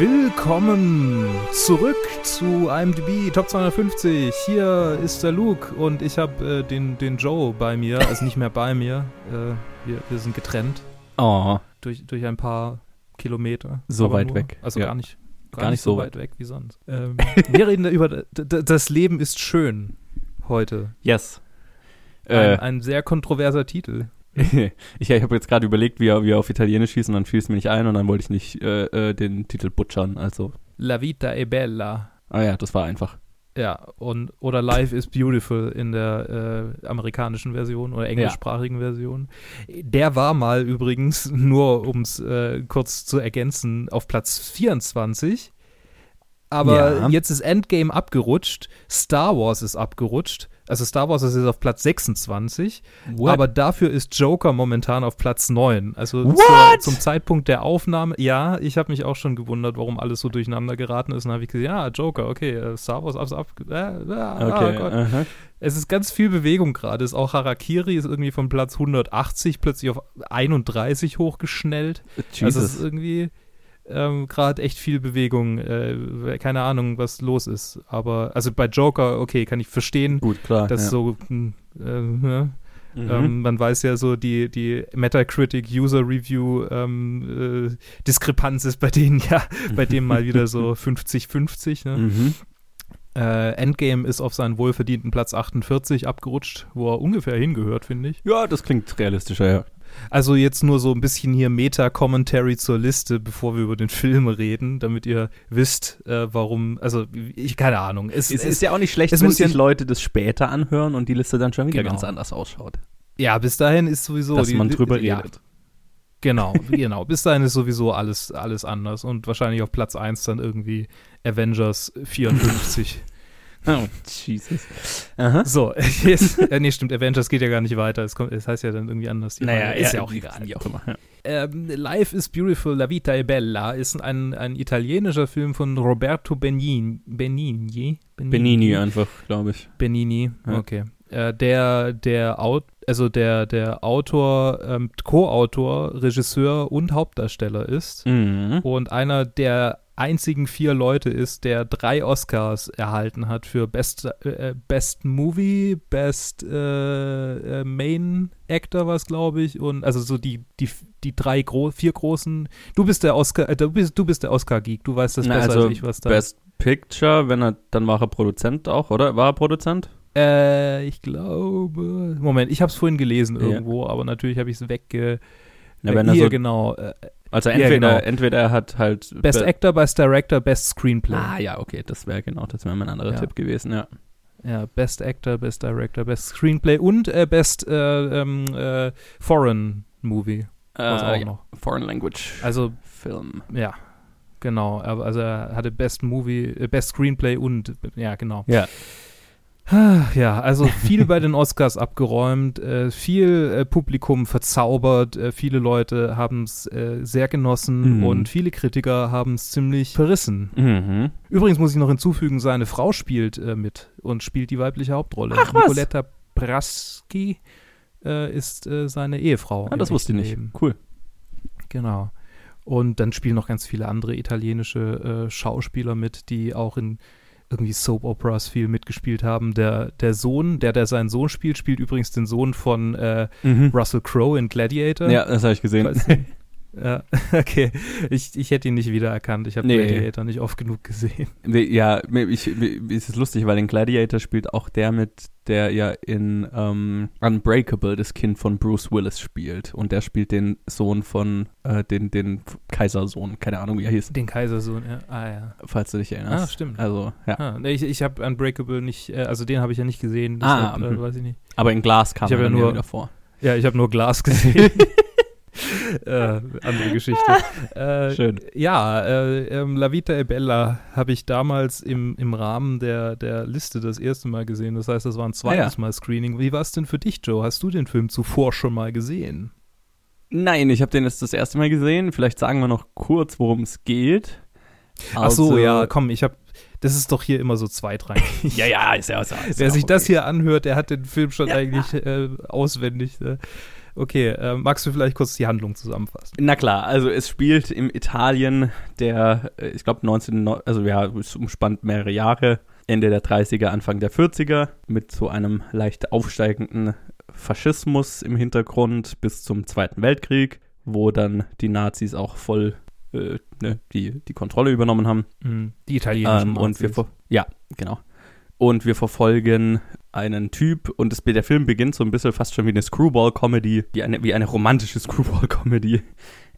Willkommen zurück zu IMDb Top 250. Hier ist der Luke und ich habe äh, den, den Joe bei mir, also nicht mehr bei mir. Äh, wir, wir sind getrennt Oh, durch, durch ein paar Kilometer. So weit nur. weg, Also ja. gar nicht, gar, Gar nicht so weit weg wie sonst. Ähm, wir reden über das Leben ist schön heute. yes. Ein, Äh, ein sehr kontroverser Titel. ich ich habe jetzt gerade überlegt, wie er, wie er auf Italienisch hieß und dann fiel es mir nicht ein und dann wollte ich nicht äh, äh, den Titel butchern. Also, La vita è bella. ah ja, das war einfach. Ja, und oder Life is Beautiful in der äh, amerikanischen Version oder englischsprachigen Version. Der war mal übrigens, nur um es äh, kurz zu ergänzen, auf Platz 24. Aber Ja. jetzt ist Endgame abgerutscht, Star Wars ist abgerutscht. Also Star Wars ist jetzt auf Platz 26, aber dafür ist Joker momentan auf Platz 9. Also zur, What? zum Zeitpunkt der Aufnahme, ja, ich habe mich auch schon gewundert, warum alles so durcheinander geraten ist. Und habe ich gesagt, ja, Joker, okay, äh, Star Wars ab, ab äh, äh, okay. oh Gott. aha. Es ist ganz viel Bewegung gerade. Ist auch Harakiri ist irgendwie von Platz 180 plötzlich auf 31 hochgeschnellt. Also es ist Jesus. irgendwie ähm, gerade echt viel Bewegung. Äh, keine Ahnung, was los ist. Aber also bei Joker, okay, kann ich verstehen, Gut, klar. dass ja. so äh, ne? Mhm. Ähm, man weiß ja so, die, die Metacritic User Review ähm, äh, Diskrepanz ist bei denen ja, bei dem mal wieder so 50-50. Ne? mhm. Äh, Endgame ist auf seinen wohlverdienten Platz 48 abgerutscht, wo er ungefähr hingehört, finde ich. Ja, das klingt realistischer, ja. Also jetzt nur so ein bisschen hier Meta-Commentary zur Liste, bevor wir über den Film reden, damit ihr wisst, äh, warum, also ich, keine Ahnung. Es, Es es, ist ja auch nicht schlecht, es wenn muss ja- sich Leute das später anhören und die Liste dann schon wieder Genau. ganz anders ausschaut. ja, bis dahin ist sowieso Dass die- man drüber ja, redet. Genau, genau. Bis dahin ist sowieso alles, alles anders und wahrscheinlich auf Platz 1 dann irgendwie Avengers 54. Oh, Jesus. Aha. so, jetzt, äh, nee, stimmt, Avengers geht ja gar nicht weiter. Es, kommt, es heißt ja dann irgendwie anders. die Reihe. ist ja auch egal. Wie auch immer. Ja. Ähm, Life is Beautiful, La Vita è Bella ist ein, ein italienischer Film von Roberto Benigni. Benigni? Benini einfach, glaube ich. Benini, Ja. okay. Äh, der, der, also der, der Autor, ähm, Co-Autor, Regisseur und Hauptdarsteller ist Mhm. und einer der einzigen vier Leute ist, der drei Oscars erhalten hat für Best, äh, Best Movie, Best äh, äh, Main Actor was glaube ich und also so die die die drei gro vier großen. Du bist der Oscar, äh, du bist du bist der Oscar Geek. Du weißt das Na, besser also als ich, was da. Best Picture, wenn er, dann war er Produzent auch, oder? War er Produzent? Äh, ich glaube. Moment, ich habe es vorhin gelesen Ja. irgendwo, aber natürlich habe ich es wegge. Ja, wenn er so, genau. Also ja, entweder, genau. entweder er hat halt Best Be- Actor, Best Director, Best Screenplay. Ah ja, okay, das wäre genau, das wäre mein anderer Ja. Tipp gewesen, ja. Ja, Best Actor, Best Director, Best Screenplay und äh, Best äh, ähm, äh, Foreign Movie. Äh, ja. noch. Foreign Language Also, Film. ja, genau. Also er hatte Best Movie, äh, Best Screenplay und, ja, genau. Ja. Ja, also viel bei den Oscars abgeräumt, äh, viel äh, Publikum verzaubert, äh, viele Leute haben es äh, sehr genossen Mhm. und viele Kritiker haben es ziemlich verrissen. Mhm. Übrigens muss ich noch hinzufügen, seine Frau spielt äh, mit und spielt die weibliche Hauptrolle. Ach, was? Nicoletta Braski äh, ist seine Ehefrau. Ah, das wusste ich nicht. Leben. Cool. Genau. Und dann spielen noch ganz viele andere italienische Schauspieler mit, die auch in irgendwie Soap Operas viel mitgespielt haben. Der, der Sohn, der, der seinen Sohn spielt, spielt übrigens den Sohn von äh, Mhm. Russell Crowe in Gladiator. Ja, das habe ich gesehen. Weiß nicht. Ja, okay. Ich, ich hätte ihn nicht wiedererkannt. Ich habe Nee. Gladiator nicht oft genug gesehen. Nee, ja, ich, mir- es ist lustig, weil in Gladiator spielt auch der mit, der ja in ähm, Unbreakable das Kind von Bruce Willis spielt. Und der spielt den Sohn von, äh, den, den Kaisersohn, keine Ahnung, wie er hieß, Den Kaisersohn, ja. Ah, ja. falls du dich erinnerst. Ah, stimmt. Also, ja. Ah, nee, ich ich habe Unbreakable nicht, äh, also den habe ich ja nicht gesehen. Ah, deshalb, äh, mhm. weiß ich nicht. Aber in Glas kam Ich er ja nur- wieder vor. Ja, ich habe nur Glas gesehen. Äh, andere Geschichte. Äh, Schön. Ja, äh, ähm, La Vita e Bella habe ich damals im, im Rahmen der, der Liste das erste Mal gesehen. Das heißt, das war ein zweites Mal Screening. Wie war es denn für dich, Joe? Hast du den Film zuvor schon mal gesehen? Nein, ich habe den jetzt das erste Mal gesehen. Vielleicht sagen wir noch kurz, worum es geht. Ach so, Also- ja, komm, ich habe, das ist doch hier immer so zweitrangig. Ja, ja, ist ja, ist ja ist Wer ja sich auch das okay. hier anhört, der hat den Film schon Ja. eigentlich äh, auswendig. Ne? Okay, äh, magst du vielleicht kurz die Handlung zusammenfassen? Na klar, also es spielt im Italien der, äh, ich glaube 19, also ja, es umspannt mehrere Jahre, Ende der 30er, Anfang der 40er, mit so einem leicht aufsteigenden Faschismus im Hintergrund bis zum Zweiten Weltkrieg, wo dann die Nazis auch voll äh, ne, die, die Kontrolle übernommen haben. Mhm. Die italienischen ähm, und wir Ja, genau. Und wir verfolgen einen Typ und das, der Film beginnt so ein bisschen fast schon wie eine Screwball-Comedy, wie eine, wie eine romantische Screwball-Comedy.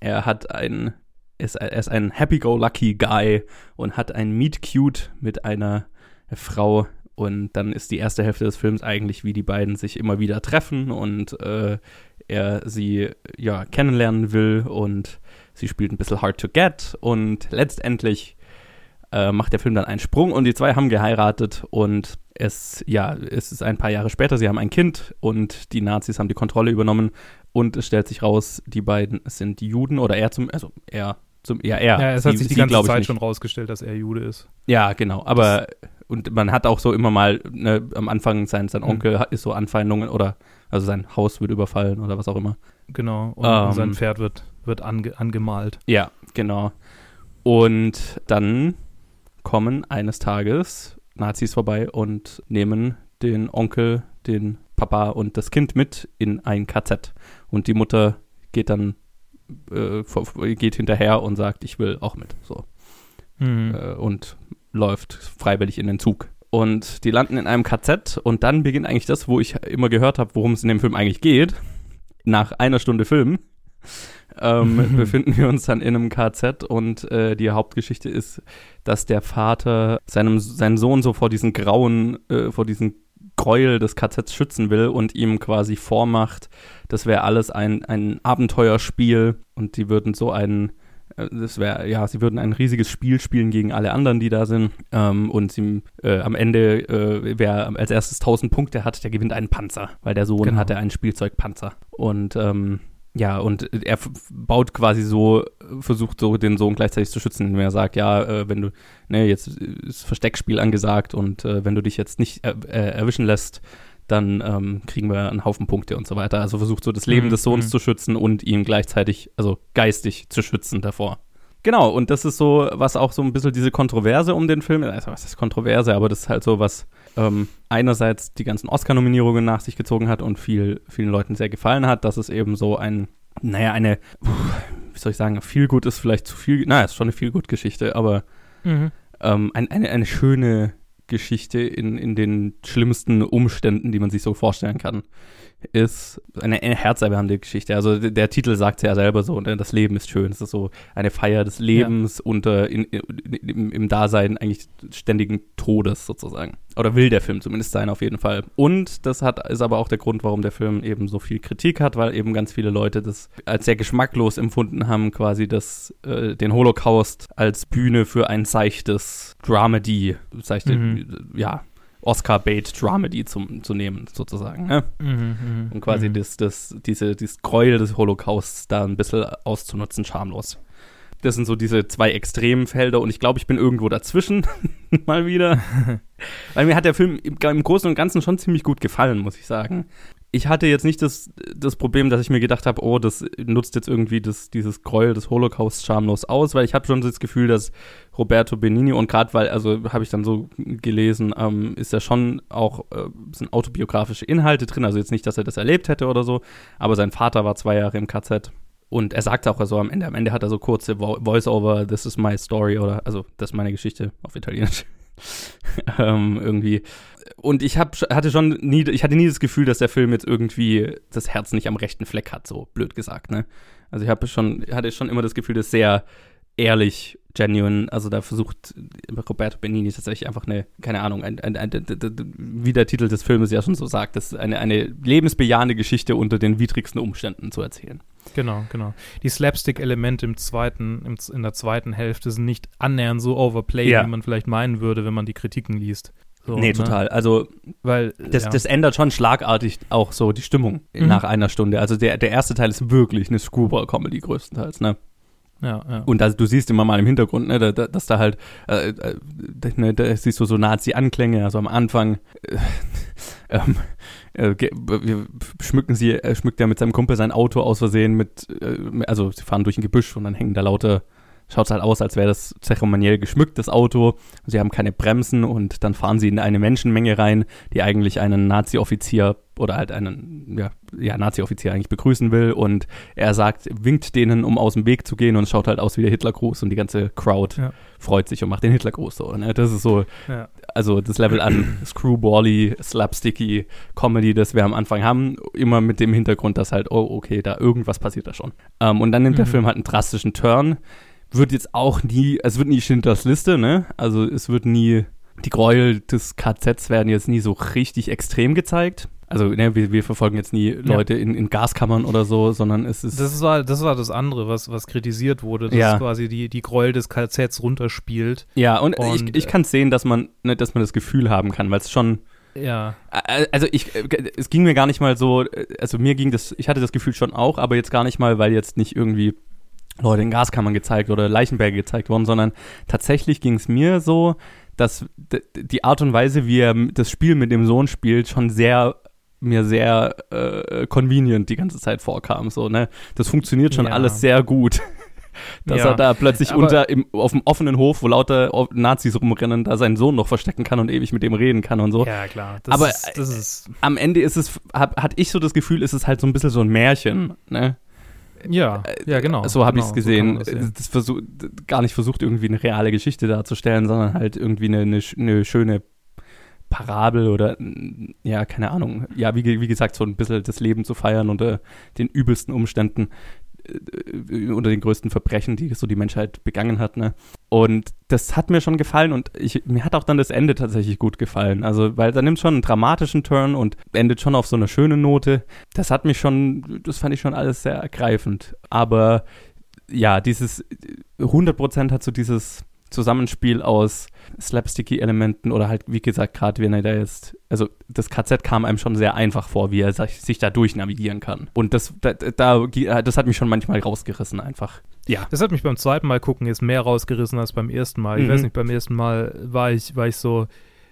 Er hat ein, ist, er ist ein Happy-Go-Lucky-Guy und hat ein Meet-Cute mit einer Frau und dann ist die erste Hälfte des Films eigentlich, wie die beiden sich immer wieder treffen und äh, er sie ja kennenlernen will und sie spielt ein bisschen Hard to Get und letztendlich äh, macht der Film dann einen Sprung und die zwei haben geheiratet und es, ja, es ist ein paar Jahre später, sie haben ein Kind und die Nazis haben die Kontrolle übernommen und es stellt sich raus, die beiden sind Juden oder er zum, also er zum, ja, er. Ja, es hat sie, sich die ganze Zeit schon rausgestellt, dass er Jude ist. Ja, genau, aber und man hat auch so immer mal ne, am Anfang sein, sein mhm. Onkel mhm. ist so Anfeindungen oder also sein Haus wird überfallen oder was auch immer. Genau, und, ähm, und sein Pferd wird, wird ange, angemalt. Ja, genau. Und dann kommen eines Tages Nazis vorbei und nehmen den Onkel, den Papa und das Kind mit in ein KZ. Und die Mutter geht dann äh, geht hinterher und sagt, ich will auch mit. So. Mhm. Äh, und läuft freiwillig in den Zug. Und die landen in einem KZ und dann beginnt eigentlich das, wo ich immer gehört habe, worum es in dem Film eigentlich geht. Nach einer Stunde Film ähm, befinden wir uns dann in einem KZ und äh, die Hauptgeschichte ist, dass der Vater seinem seinen Sohn so vor diesen grauen, äh, vor diesen Gräuel des KZs schützen will und ihm quasi vormacht, das wäre alles ein, ein Abenteuerspiel und die würden so einen äh, das wäre, ja, sie würden ein riesiges Spiel spielen gegen alle anderen, die da sind. Ähm, und sie, äh, am Ende, äh, wer als erstes 1000 Punkte hat, der gewinnt einen Panzer, weil der Sohn genau. hatte einen Spielzeugpanzer. Und ähm, ja, und er baut quasi so, versucht so den Sohn gleichzeitig zu schützen, indem er sagt, ja, äh, wenn du, ne, jetzt ist Versteckspiel angesagt und äh, wenn du dich jetzt nicht äh, erwischen lässt, dann ähm, kriegen wir einen Haufen Punkte und so weiter. Also versucht so das Leben mhm. des Sohns mhm. zu schützen und ihn gleichzeitig, also geistig zu schützen davor. Genau, und das ist so, was auch so ein bisschen diese Kontroverse um den Film, also was ist Kontroverse, aber das ist halt so, was ähm, einerseits die ganzen Oscar-Nominierungen nach sich gezogen hat und viel, vielen Leuten sehr gefallen hat, dass es eben so ein, naja, eine, wie soll ich sagen, viel gut ist vielleicht zu viel, naja, ist schon eine viel gut Geschichte, aber mhm. ähm, ein, eine, eine schöne Geschichte in, in den schlimmsten Umständen, die man sich so vorstellen kann ist eine, eine herzerwärmende Geschichte. Also der Titel sagt ja selber so, ne? das Leben ist schön. Es ist so eine Feier des Lebens ja. unter in, in, im, im, Dasein eigentlich ständigen Todes sozusagen. Oder will der Film zumindest sein, auf jeden Fall. Und das hat, ist aber auch der Grund, warum der Film eben so viel Kritik hat, weil eben ganz viele Leute das als sehr geschmacklos empfunden haben, quasi das, äh, den Holocaust als Bühne für ein seichtes Dramedy, seichte, mhm. ja, Oscar-Bait-Dramedy zu, zu nehmen, sozusagen. Ne? Mhm, mhm, und quasi mhm. das, das, diese, dieses Gräuel des Holocausts da ein bisschen auszunutzen, schamlos. Das sind so diese zwei extremen Felder und ich glaube, ich bin irgendwo dazwischen mal wieder. Weil mir hat der Film im, im Großen und Ganzen schon ziemlich gut gefallen, muss ich sagen ich hatte jetzt nicht das, das Problem, dass ich mir gedacht habe, oh, das nutzt jetzt irgendwie das, dieses Gräuel des Holocaust schamlos aus, weil ich habe schon das Gefühl, dass Roberto Benini und gerade weil, also habe ich dann so gelesen, ähm, ist ja schon auch, äh, sind autobiografische Inhalte drin, also jetzt nicht, dass er das erlebt hätte oder so, aber sein Vater war zwei Jahre im KZ und er sagt auch so am Ende, am Ende hat er so kurze Voice-Over, this is my story oder, also das ist meine Geschichte auf Italienisch. ähm, irgendwie und ich hab, hatte schon nie, ich hatte nie das Gefühl, dass der Film jetzt irgendwie das Herz nicht am rechten Fleck hat, so blöd gesagt, ne? Also ich habe schon, hatte schon immer das Gefühl, dass sehr ehrlich, genuine, also da versucht Roberto Benini tatsächlich einfach eine, keine Ahnung, ein, ein, ein, wie der Titel des Filmes ja schon so sagt, das eine, eine lebensbejahende Geschichte unter den widrigsten Umständen zu erzählen. Genau, genau. Die Slapstick-Elemente im zweiten, im, in der zweiten Hälfte sind nicht annähernd so overplayed, ja. wie man vielleicht meinen würde, wenn man die Kritiken liest. So, nee, ne? total. Also, weil das, ja. das ändert schon schlagartig auch so die Stimmung mhm. nach einer Stunde. Also der, der erste Teil ist wirklich eine Screwball-Comedy größtenteils, ne? Ja. Und also, du siehst immer mal im Hintergrund, ne, da, da, dass da halt, äh, äh, ne, da siehst du so Nazi-Anklänge, also am Anfang, äh, ähm, äh, schmücken sie, äh, schmückt er mit seinem Kumpel sein Auto aus Versehen mit, äh, also sie fahren durch ein Gebüsch und dann hängen da lauter schaut es halt aus, als wäre das zeremoniell geschmückt, das Auto. Sie haben keine Bremsen und dann fahren sie in eine Menschenmenge rein, die eigentlich einen Nazi-Offizier oder halt einen ja, ja, Nazi-Offizier eigentlich begrüßen will und er sagt, winkt denen, um aus dem Weg zu gehen und schaut halt aus wie der Hitlergruß und die ganze Crowd ja. freut sich und macht den Hitlergruß so. Ne? Das ist so, ja. also das Level an Screwbally, Slapsticky Comedy, das wir am Anfang haben, immer mit dem Hintergrund, dass halt, oh, okay, da irgendwas passiert da schon. Ähm, und dann nimmt mhm. der Film halt einen drastischen Turn wird jetzt auch nie, es wird nie Schindlers Liste, ne? Also es wird nie, die Gräuel des KZs werden jetzt nie so richtig extrem gezeigt. Also ne, wir, wir verfolgen jetzt nie Leute ja. in, in Gaskammern oder so, sondern es ist. Das war das, war das andere, was, was kritisiert wurde, dass ja. quasi die, die Gräuel des KZs runterspielt. Ja, und, und ich, ich kann sehen, dass man, ne, dass man das Gefühl haben kann, weil es schon. Ja. Also ich, es ging mir gar nicht mal so, also mir ging das, ich hatte das Gefühl schon auch, aber jetzt gar nicht mal, weil jetzt nicht irgendwie Leute in Gaskammern gezeigt oder Leichenberge gezeigt worden, sondern tatsächlich ging es mir so, dass die Art und Weise, wie er das Spiel mit dem Sohn spielt, schon sehr mir sehr äh, convenient die ganze Zeit vorkam. So, ne? Das funktioniert schon ja. alles sehr gut. Dass ja. er da plötzlich Aber unter im, auf dem offenen Hof, wo lauter Nazis rumrennen, da seinen Sohn noch verstecken kann und ewig mit dem reden kann und so. Ja, klar. Das Aber ist, das ist am Ende ist es, hab, hatte ich so das Gefühl, ist es halt so ein bisschen so ein Märchen, ne? Ja, äh, ja, genau. So habe genau, ich es gesehen. So das, das versuch, gar nicht versucht, irgendwie eine reale Geschichte darzustellen, sondern halt irgendwie eine, eine, eine schöne Parabel oder, ja, keine Ahnung. Ja, wie, wie gesagt, so ein bisschen das Leben zu feiern unter den übelsten Umständen. Äh, unter den größten Verbrechen, die so die Menschheit begangen hat. Ne? Und das hat mir schon gefallen und ich, mir hat auch dann das Ende tatsächlich gut gefallen. Also, weil da nimmt schon einen dramatischen Turn und endet schon auf so einer schönen Note. Das hat mich schon, das fand ich schon alles sehr ergreifend. Aber ja, dieses 100% hat so dieses Zusammenspiel aus Slapsticky-Elementen oder halt, wie gesagt, gerade wenn er da jetzt, also das KZ kam einem schon sehr einfach vor, wie er sich da durchnavigieren kann. Und das, da, da, das hat mich schon manchmal rausgerissen einfach. Ja. Das hat mich beim zweiten Mal gucken jetzt mehr rausgerissen als beim ersten Mal. Ich mhm. weiß nicht, beim ersten Mal war ich, war ich so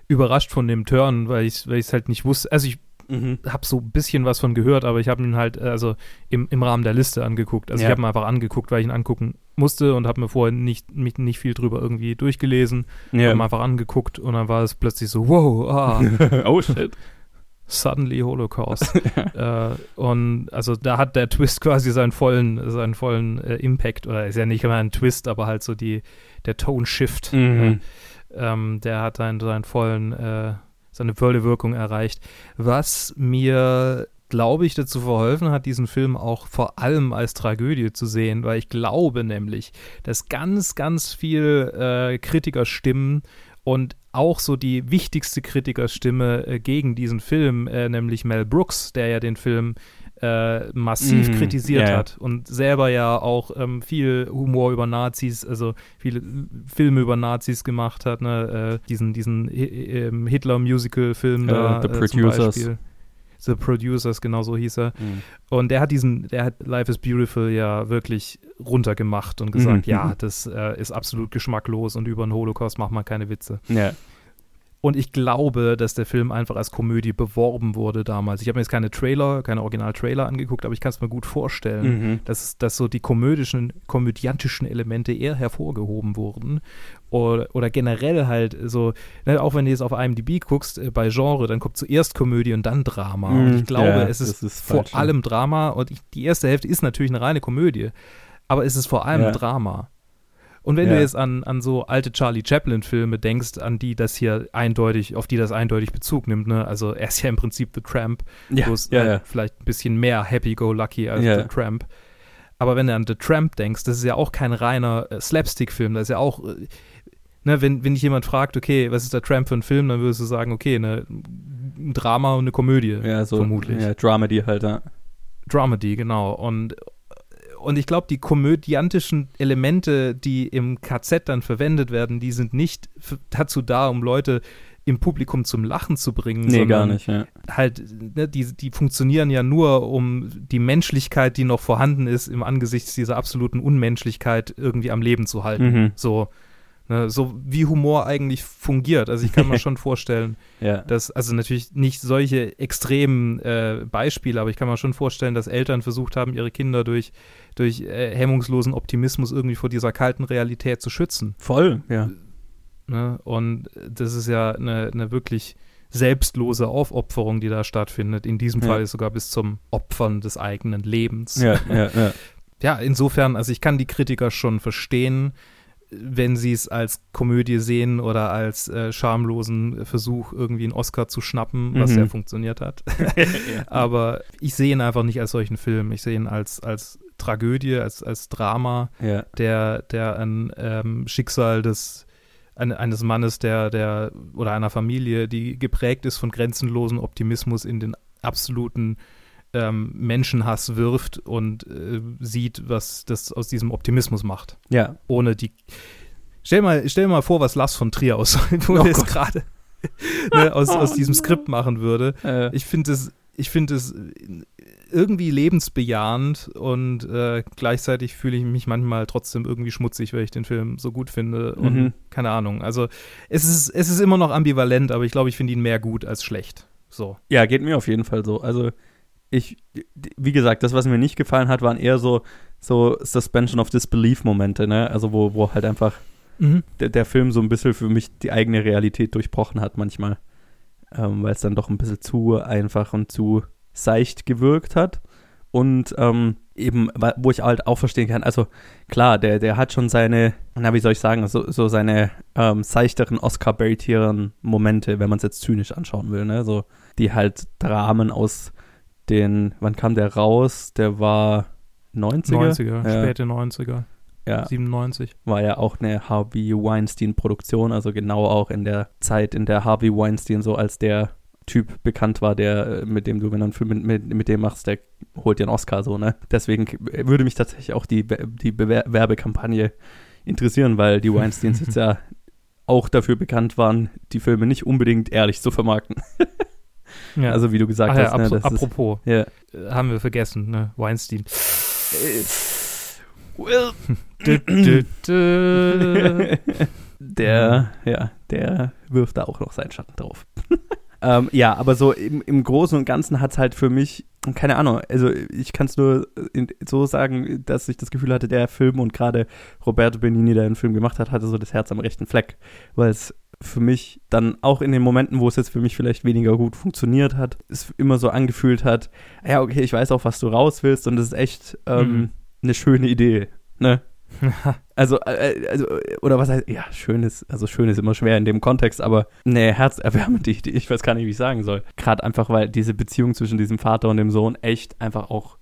überrascht von dem Turn, weil ich weil es halt nicht wusste. Also ich Mhm. Habe so ein bisschen was von gehört, aber ich habe ihn halt also im, im Rahmen der Liste angeguckt. Also ja. ich habe ihn einfach angeguckt, weil ich ihn angucken musste und habe mir vorher nicht, mich nicht viel drüber irgendwie durchgelesen. Ja. Habe einfach angeguckt und dann war es plötzlich so, wow, ah. oh shit. Suddenly Holocaust. äh, und also da hat der Twist quasi seinen vollen, seinen vollen äh, Impact, oder ist ja nicht immer ein Twist, aber halt so die, der Tone Shift. Mhm. Äh, ähm, der hat seinen, seinen vollen äh, seine volle Wirkung erreicht. Was mir glaube ich, dazu verholfen hat, diesen Film auch vor allem als Tragödie zu sehen, weil ich glaube nämlich, dass ganz, ganz viel äh, Kritikerstimmen und auch so die wichtigste Kritikerstimme äh, gegen diesen Film, äh, nämlich Mel Brooks, der ja den Film äh, massiv mm, kritisiert yeah. hat und selber ja auch ähm, viel Humor über Nazis, also viele Filme über Nazis gemacht hat, ne? Äh, diesen, diesen ähm, Hitler-Musical-Film uh, da. The äh, Producers. The Producers, genau so hieß er. Mm. Und der hat diesen, der hat Life is Beautiful ja wirklich runtergemacht und gesagt, mm, ja, das äh, ist absolut geschmacklos und über den Holocaust macht man keine Witze. Ja. Und ich glaube, dass der Film einfach als Komödie beworben wurde damals. Ich habe mir jetzt keine Trailer, keine Original-Trailer angeguckt, aber ich kann es mir gut vorstellen, mhm. dass, dass so die komödischen, komödiantischen Elemente eher hervorgehoben wurden. Oder, oder generell halt so, ne, auch wenn du jetzt auf IMDb guckst, äh, bei Genre, dann kommt zuerst Komödie und dann Drama. Mhm. Und ich glaube, ja, es ist, ist vor allem Drama. Und ich, die erste Hälfte ist natürlich eine reine Komödie. Aber es ist vor allem ja. Drama. Und wenn ja. du jetzt an, an so alte Charlie Chaplin-Filme denkst, an die das hier eindeutig, auf die das eindeutig Bezug nimmt, ne? Also er ist ja im Prinzip The Tramp, ja, wo es ja, ja. vielleicht ein bisschen mehr Happy-Go-Lucky als The Tramp. Aber wenn du an The Tramp denkst, das ist ja auch kein reiner äh, Slapstick-Film, das ist ja auch, äh, ne, wenn, wenn dich jemand fragt, okay, was ist der Tramp für ein Film, dann würdest du sagen, okay, ne, ein Drama und eine Komödie. Ja, so, vermutlich. Ja, Dramedy halt, ja. Dramedy, genau. Und und ich glaube, die komödiantischen Elemente, die im KZ dann verwendet werden, die sind nicht dazu da, um Leute im Publikum zum Lachen zu bringen. Nee, gar nicht, ja. Halt, ne, die, die funktionieren ja nur, um die Menschlichkeit, die noch vorhanden ist, im Angesicht dieser absoluten Unmenschlichkeit irgendwie am Leben zu halten. Mhm. So. Ne, so wie Humor eigentlich fungiert. Also ich kann mir schon vorstellen, Ja. dass, also natürlich nicht solche extremen äh, Beispiele, aber ich kann mir schon vorstellen, dass Eltern versucht haben, ihre Kinder durch, durch äh, hemmungslosen Optimismus irgendwie vor dieser kalten Realität zu schützen. Voll, ja. Ne? Und das ist ja eine, eine wirklich selbstlose Aufopferung, die da stattfindet. In diesem Ja. Fall sogar bis zum Opfern des eigenen Lebens. Ja, ja, ja. ja, insofern, also ich kann die Kritiker schon verstehen, wenn sie es als Komödie sehen oder als äh, schamlosen Versuch, irgendwie einen Oscar zu schnappen, was Mhm. ja funktioniert hat. Aber ich sehe ihn einfach nicht als solchen Film. Ich sehe ihn als, als Tragödie, als, als Drama, ja. der, der ein ähm, Schicksal des eine, eines Mannes, der, der oder einer Familie, die geprägt ist von grenzenlosen Optimismus in den absoluten ähm, Menschenhass wirft und äh, sieht, was das aus diesem Optimismus macht. Ja. Ohne die. Stell mal, stell mal vor, was Lars von Trier aus, wo Oh er es Gott. gerade ne, aus, aus Oh diesem. Skript machen würde. Äh, Ich finde es, ich finde es irgendwie lebensbejahend und äh, gleichzeitig fühle ich mich manchmal trotzdem irgendwie schmutzig, weil ich den Film so gut finde und Mhm. keine Ahnung. Also es ist, es ist immer noch ambivalent, aber ich glaube, ich finde ihn mehr gut als schlecht. So. ja, geht mir auf jeden Fall so. Also, ich, wie gesagt, das, was mir nicht gefallen hat, waren eher so, so Suspension of Disbelief-Momente, ne? Also, wo, wo halt einfach der, der Film so ein bisschen für mich die eigene Realität durchbrochen hat manchmal. Ähm, weil es dann doch ein bisschen zu einfach und zu seicht gewirkt hat. Und ähm, eben, wo ich halt auch verstehen kann, also klar, der, der hat schon seine, na, wie soll ich sagen, so, so seine ähm, seichteren Oscar-baitieren Momente, wenn man es jetzt zynisch anschauen will, ne? So, die halt Dramen aus den, wann kam der raus? Der war 90er? 90er, Ja. späte 90er, Ja, 97. war ja auch eine Harvey Weinstein-Produktion, also genau auch in der Zeit, in der Harvey Weinstein so als der Typ bekannt war, der, äh, mit dem du, wenn du einen Film mit, mit, mit dem machst, der holt dir einen Oscar so, ne? Deswegen würde mich tatsächlich auch die, die Bewer Werbekampagne interessieren, weil die Weinsteins jetzt ja auch dafür bekannt waren, die Filme nicht unbedingt ehrlich zu vermarkten. Ja. Also wie du gesagt Ach ja, hast, ne, abso- das ist, apropos, ja. äh, haben wir vergessen, ne? Weinstein. Will. Dü, dü. der, ja, der wirft da auch noch seinen Schatten drauf. ähm, ja, aber so im, im Großen und Ganzen hat es halt für mich, keine Ahnung, also ich kann es nur in, so sagen, dass ich das Gefühl hatte, der Film und gerade Roberto Benini, der den Film gemacht hat, hatte so das Herz am rechten Fleck, weil es für mich dann auch in den Momenten, wo es jetzt für mich vielleicht weniger gut funktioniert hat, es immer so angefühlt hat, ja, okay, ich weiß auch, was du raus willst und das ist echt ähm, Mhm. eine schöne Idee, ne? Also, äh, also, oder was heißt, ja, schön ist, also schön ist immer schwer in dem Kontext, aber ne, herzerwärmende Idee, ich weiß gar nicht, wie ich sagen soll. Gerade einfach, weil diese Beziehung zwischen diesem Vater und dem Sohn echt einfach auch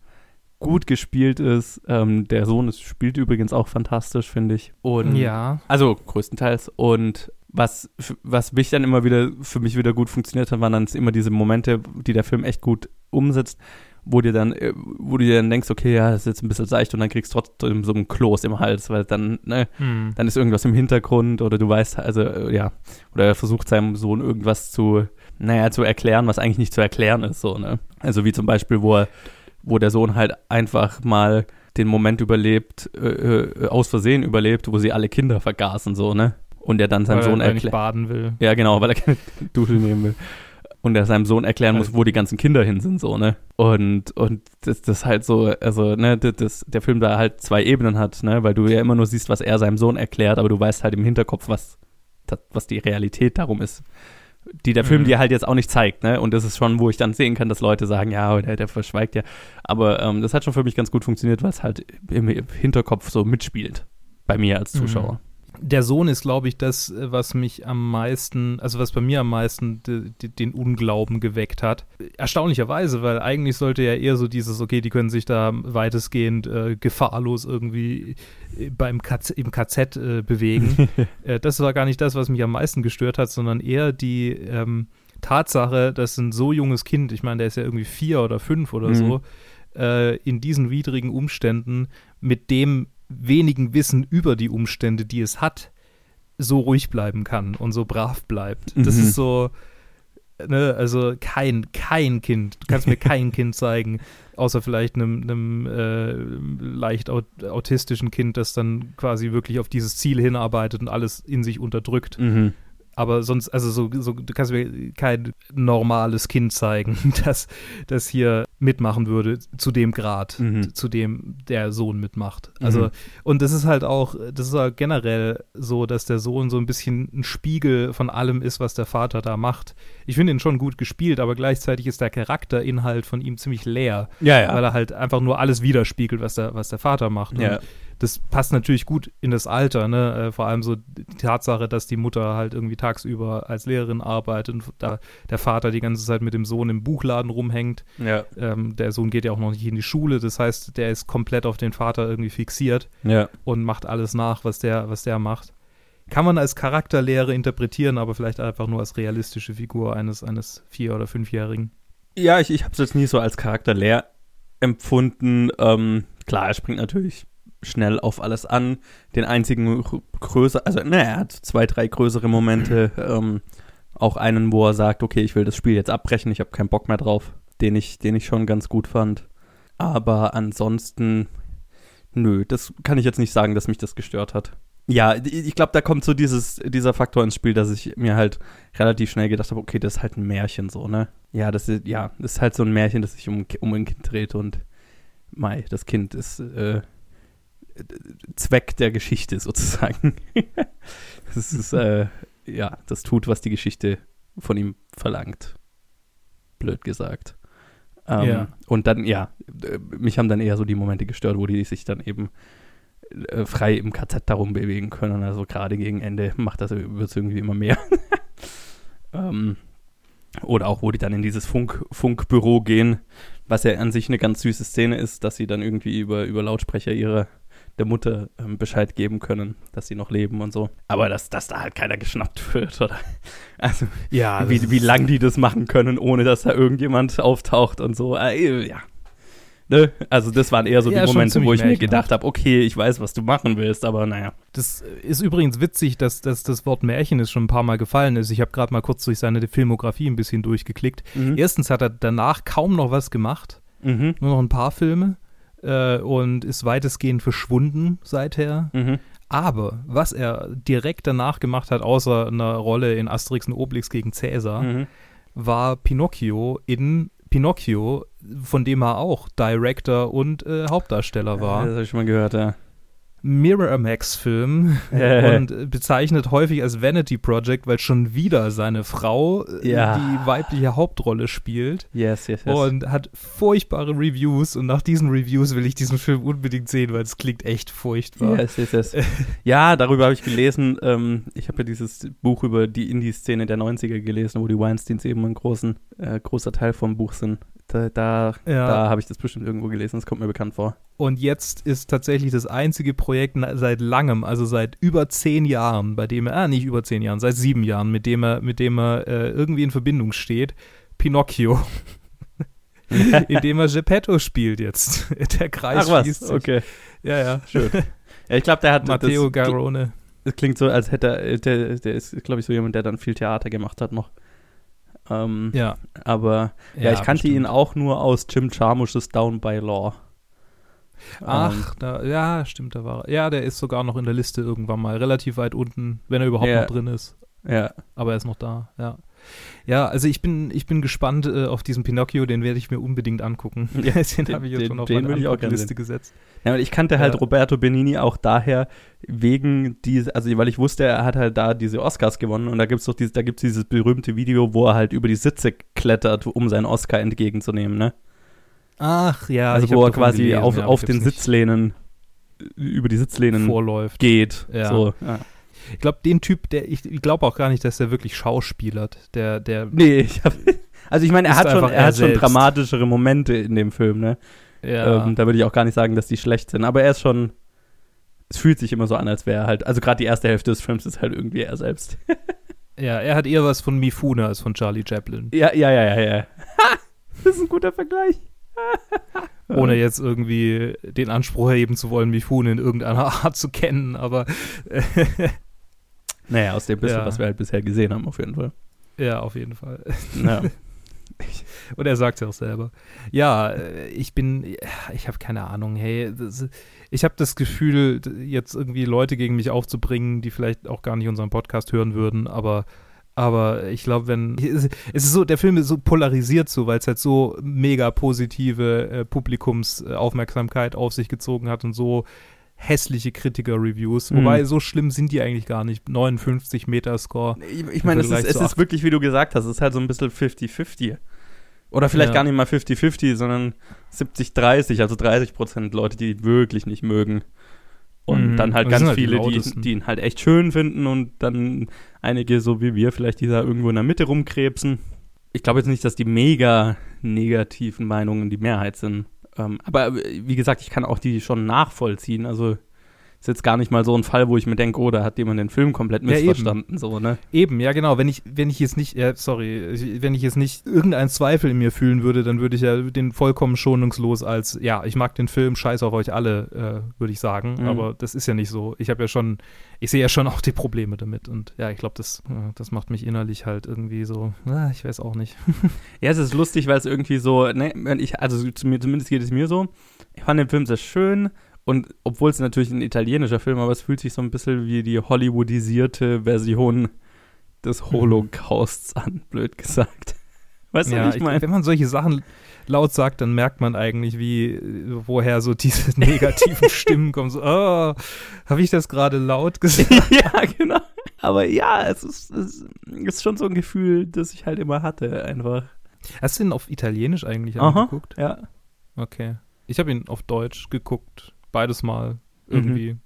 gut gespielt ist. Ähm, der Sohn ist, spielt übrigens auch fantastisch, finde ich. Und ja. also größtenteils. Und was, was mich dann immer wieder, für mich wieder gut funktioniert hat, waren dann immer diese Momente, die der Film echt gut umsetzt, wo dir dann, äh, wo du dir dann denkst, okay, ja, das ist jetzt ein bisschen seicht und dann kriegst du trotzdem so einen Kloß im Hals, weil dann, ne, Hm. dann ist irgendwas im Hintergrund oder du weißt, also, äh, ja, oder er versucht seinem Sohn irgendwas zu, naja, zu erklären, was eigentlich nicht zu erklären ist, so, ne. Also wie zum Beispiel, wo er, wo der Sohn halt einfach mal den Moment überlebt, äh, äh, aus Versehen überlebt, wo sie alle Kinder vergaßen, so, ne? Und er dann seinem weil, Sohn er erklärt. baden will. Ja, genau, weil er keine Dusche nehmen will. Und er seinem Sohn erklären muss, wo die ganzen Kinder hin sind, so, ne? Und, und das, das halt so, also, ne, das, der Film da halt zwei Ebenen hat, ne? Weil du ja immer nur siehst, was er seinem Sohn erklärt, aber du weißt halt im Hinterkopf, was, was die Realität darum ist. Die der Film Mhm. dir halt jetzt auch nicht zeigt, ne? Und das ist schon, wo ich dann sehen kann, dass Leute sagen, ja, der, der verschweigt ja. Aber ähm, das hat schon für mich ganz gut funktioniert, weil es halt im, im Hinterkopf so mitspielt. Bei mir als Mhm. Zuschauer. Der Sohn ist, glaube ich, das, äh, was mich am meisten, also was bei mir am meisten de, de, den Unglauben geweckt hat. Erstaunlicherweise, weil eigentlich sollte ja eher so dieses, okay, die können sich da weitestgehend äh, gefahrlos irgendwie äh, beim KZ, im KZ äh, bewegen. äh, das war gar nicht das, was mich am meisten gestört hat, sondern eher die ähm, Tatsache, dass ein so junges Kind, ich meine, der ist ja irgendwie vier oder fünf oder Mhm. so, äh, in diesen widrigen Umständen mit dem wenigen Wissen über die Umstände, die es hat, so ruhig bleiben kann und so brav bleibt. Das Mhm. ist so, ne, also kein, kein Kind, du kannst mir kein Kind zeigen, außer vielleicht einem, einem äh, leicht aut autistischen Kind, das dann quasi wirklich auf dieses Ziel hinarbeitet und alles in sich unterdrückt. Mhm. Aber sonst, also so, so, du kannst mir kein normales Kind zeigen, das, das hier mitmachen würde, zu dem Grad, Mhm. zu dem der Sohn mitmacht. Also, Mhm. und das ist halt auch, das ist halt generell so, dass der Sohn so ein bisschen ein Spiegel von allem ist, was der Vater da macht. Ich finde ihn schon gut gespielt, aber gleichzeitig ist der Charakterinhalt von ihm ziemlich leer, Ja, weil er halt einfach nur alles widerspiegelt, was der, was der Vater macht. Und Ja. Das passt natürlich gut in das Alter, ne? Äh, vor allem so die Tatsache, dass die Mutter halt irgendwie tagsüber als Lehrerin arbeitet und da der Vater die ganze Zeit mit dem Sohn im Buchladen rumhängt. Ja. Ähm, der Sohn geht ja auch noch nicht in die Schule, das heißt, der ist komplett auf den Vater irgendwie fixiert Ja. und macht alles nach, was der, was der macht. Kann man als Charakterlehre interpretieren, aber vielleicht einfach nur als realistische Figur eines, eines Vier- oder Fünfjährigen. Ja, ich, ich habe es jetzt nie so als Charakter leer empfunden. Ähm, klar, er springt natürlich schnell auf alles an. Den einzigen gr- größer, also ne, er hat zwei, drei größere Momente. Ähm, auch einen, wo er sagt, okay, ich will das Spiel jetzt abbrechen, ich habe keinen Bock mehr drauf, den ich, den ich schon ganz gut fand. Aber ansonsten, nö, das kann ich jetzt nicht sagen, dass mich das gestört hat. Ja, ich ich glaube, da kommt so dieses, dieser Faktor ins Spiel, dass ich mir halt relativ schnell gedacht habe, okay, das ist halt ein Märchen so, ne? Ja, das ist, ja, das ist halt so ein Märchen, das sich um, um ein Kind dreht und Mai, das Kind ist äh, Zweck der Geschichte sozusagen. das ist, äh, ja, das tut, was die Geschichte von ihm verlangt. Blöd gesagt. Ähm, Ja. Und dann, ja, äh, mich haben dann eher so die Momente gestört, wo die sich dann eben äh, frei im KZ darum bewegen können. Also gerade gegen Ende macht das wird irgendwie immer mehr. ähm, oder auch, wo die dann in dieses Funk, Funkbüro gehen, was ja an sich eine ganz süße Szene ist, dass sie dann irgendwie über, über Lautsprecher ihrer der Mutter ähm, Bescheid geben können, dass sie noch leben und so. Aber dass, dass da halt keiner geschnappt wird, oder? Also, Ja, wie, wie lang die das machen können, ohne dass da irgendjemand auftaucht und so. Äh, ja. Ne? Also, das waren eher so Ja, die Momente, wo ich mir gedacht habe, okay, ich weiß, was du machen willst, aber naja. Das ist übrigens witzig, dass, dass das Wort Märchen ist schon ein paar Mal gefallen ist. Ich habe gerade mal kurz durch seine Filmografie ein bisschen durchgeklickt. Mhm. Erstens hat er danach kaum noch was gemacht, Mhm. nur noch ein paar Filme äh, und ist weitestgehend verschwunden seither. Mhm. Aber was er direkt danach gemacht hat, außer einer Rolle in Asterix und Obelix gegen Cäsar, Mhm. war Pinocchio in Pinocchio, von dem er auch Director und äh, Hauptdarsteller war. Das habe ich schon mal gehört, ja. Miramax-Film und bezeichnet häufig als Vanity Project, weil schon wieder seine Frau äh, Ja. die weibliche Hauptrolle spielt Yes, yes, yes. und hat furchtbare Reviews und nach diesen Reviews will ich diesen Film unbedingt sehen, weil es klingt echt furchtbar. Yes, yes, yes. ja, darüber habe ich gelesen. Ähm, ich habe ja dieses Buch über die Indie-Szene der 90er gelesen, wo die Weinsteins eben ein großen, äh, großer Teil vom Buch sind. Da, da, Ja. da habe ich das bestimmt irgendwo gelesen. Das kommt mir bekannt vor. Und jetzt ist tatsächlich das einzige Projekt seit langem, also seit über zehn Jahren, bei dem er, ah, nicht über zehn Jahren, seit sieben Jahren, mit dem er, mit dem er äh, irgendwie in Verbindung steht, Pinocchio. in dem er Geppetto spielt jetzt. Der Kreis Ach was, schließt okay. Ja, ja. Schön. Ja, ich glaube, der hat Matteo das, Garone. das klingt so, als hätte er, der, der ist, glaube ich, so jemand, der dann viel Theater gemacht hat noch. Ähm, Ja. Aber ja, ich kannte bestimmt. ihn auch nur aus Jim Jarmusch's Down by Law. Ach, da, ja, stimmt, da war er. Ja, der ist sogar noch in der Liste irgendwann mal relativ weit unten, wenn er überhaupt Ja. noch drin ist. Ähm, ja. Aber er ist noch da, ja. Ja, also ich bin, ich bin gespannt äh, auf diesen Pinocchio, den werde ich mir unbedingt angucken. Ja, den habe ich jetzt den- schon auf den meine auch Liste gesetzt. Ja, ich kannte halt Ja. Roberto Benini auch daher wegen diese, also weil ich wusste, er hat halt da diese Oscars gewonnen und da gibt's doch dieses, da gibt's dieses berühmte Video, wo er halt über die Sitze klettert, um seinen Oscar entgegenzunehmen, ne? Ach ja, also wo er quasi gelesen, auf, ja, auf den Sitzlehnen über die Sitzlehnen vorläuft. geht. Ja. So, ja. Ich glaube, den Typ, der ich, ich glaube auch gar nicht, dass der wirklich schauspielert. Der, der, Nee, ich hab, also ich meine, er hat schon, er er hat schon dramatischere Momente in dem Film, ne? ja, Ähm, da würde ich auch gar nicht sagen, dass die schlecht sind, aber er ist schon, es fühlt sich immer so an, als wäre er halt, also gerade die erste Hälfte des Films ist halt irgendwie er selbst. ja, er hat eher was von Mifune als von Charlie Chaplin. Ja, ja, ja, ja, ja. Das ist ein guter Vergleich. Ohne jetzt irgendwie den Anspruch erheben zu wollen, Mifune in irgendeiner Art zu kennen, aber Naja, aus dem bisschen, Ja. was wir halt bisher gesehen haben, auf jeden Fall. Ja, auf jeden Fall. Ja. Und er sagt ja auch selber. Ja, äh, ich bin, ich habe keine Ahnung, hey, das, ich habe das Gefühl, jetzt irgendwie Leute gegen mich aufzubringen, die vielleicht auch gar nicht unseren Podcast hören würden, aber aber ich glaube, wenn es ist so, der Film ist so polarisiert so, weil es halt so mega positive äh, Publikumsaufmerksamkeit auf sich gezogen hat und so hässliche Kritiker-Reviews. Mhm. Wobei, so schlimm sind die eigentlich gar nicht. 59 Meter-Score. Ich, ich meine, es, ist, es ist wirklich, wie du gesagt hast, es ist halt so ein bisschen 50-50. Oder vielleicht Ja. gar nicht mal 50-50, sondern 70-30, also 30 Prozent Leute, die wirklich nicht mögen. Und Mhm. dann halt das ganz halt viele, die, die ihn halt echt schön finden und dann einige, so wie wir, vielleicht die da irgendwo in der Mitte rumkrebsen. Ich glaube jetzt nicht, dass die mega negativen Meinungen die Mehrheit sind. Ähm, aber äh, wie gesagt, ich kann auch die schon nachvollziehen. Also ist jetzt gar nicht mal so ein Fall, wo ich mir denke, oh, da hat jemand den Film komplett Ja, missverstanden. so, ne? Eben, ja genau. Wenn ich, wenn ich jetzt nicht, ja, sorry, wenn ich jetzt nicht irgendeinen Zweifel in mir fühlen würde, dann würde ich ja den vollkommen schonungslos als, ja, ich mag den Film, scheiß auf euch alle, äh, würde ich sagen. Mhm. Aber das ist ja nicht so. Ich habe ja schon, ich sehe ja schon auch die Probleme damit. Und ja, ich glaube, das, äh, das macht mich innerlich halt irgendwie so, ah, ich weiß auch nicht. Ja, es ist lustig, weil es irgendwie so, ne, ich, also zu mir, zumindest geht es mir so, ich fand den Film sehr schön und obwohl es natürlich ein italienischer Film, aber es fühlt sich so ein bisschen wie die Hollywoodisierte Version des Holocausts an, blöd gesagt. Weißt du, ja, was ich meine? wenn man solche Sachen laut sagt, dann merkt man eigentlich, wie, woher so diese negativen Stimmen kommen. So, oh, habe ich das gerade laut gesagt? ja, genau. Aber ja, es ist, es ist schon so ein Gefühl, das ich halt immer hatte, einfach. Hast du ihn auf Italienisch eigentlich Aha. angeguckt? Ja. Okay. Ich habe ihn auf Deutsch geguckt, beides Mal irgendwie.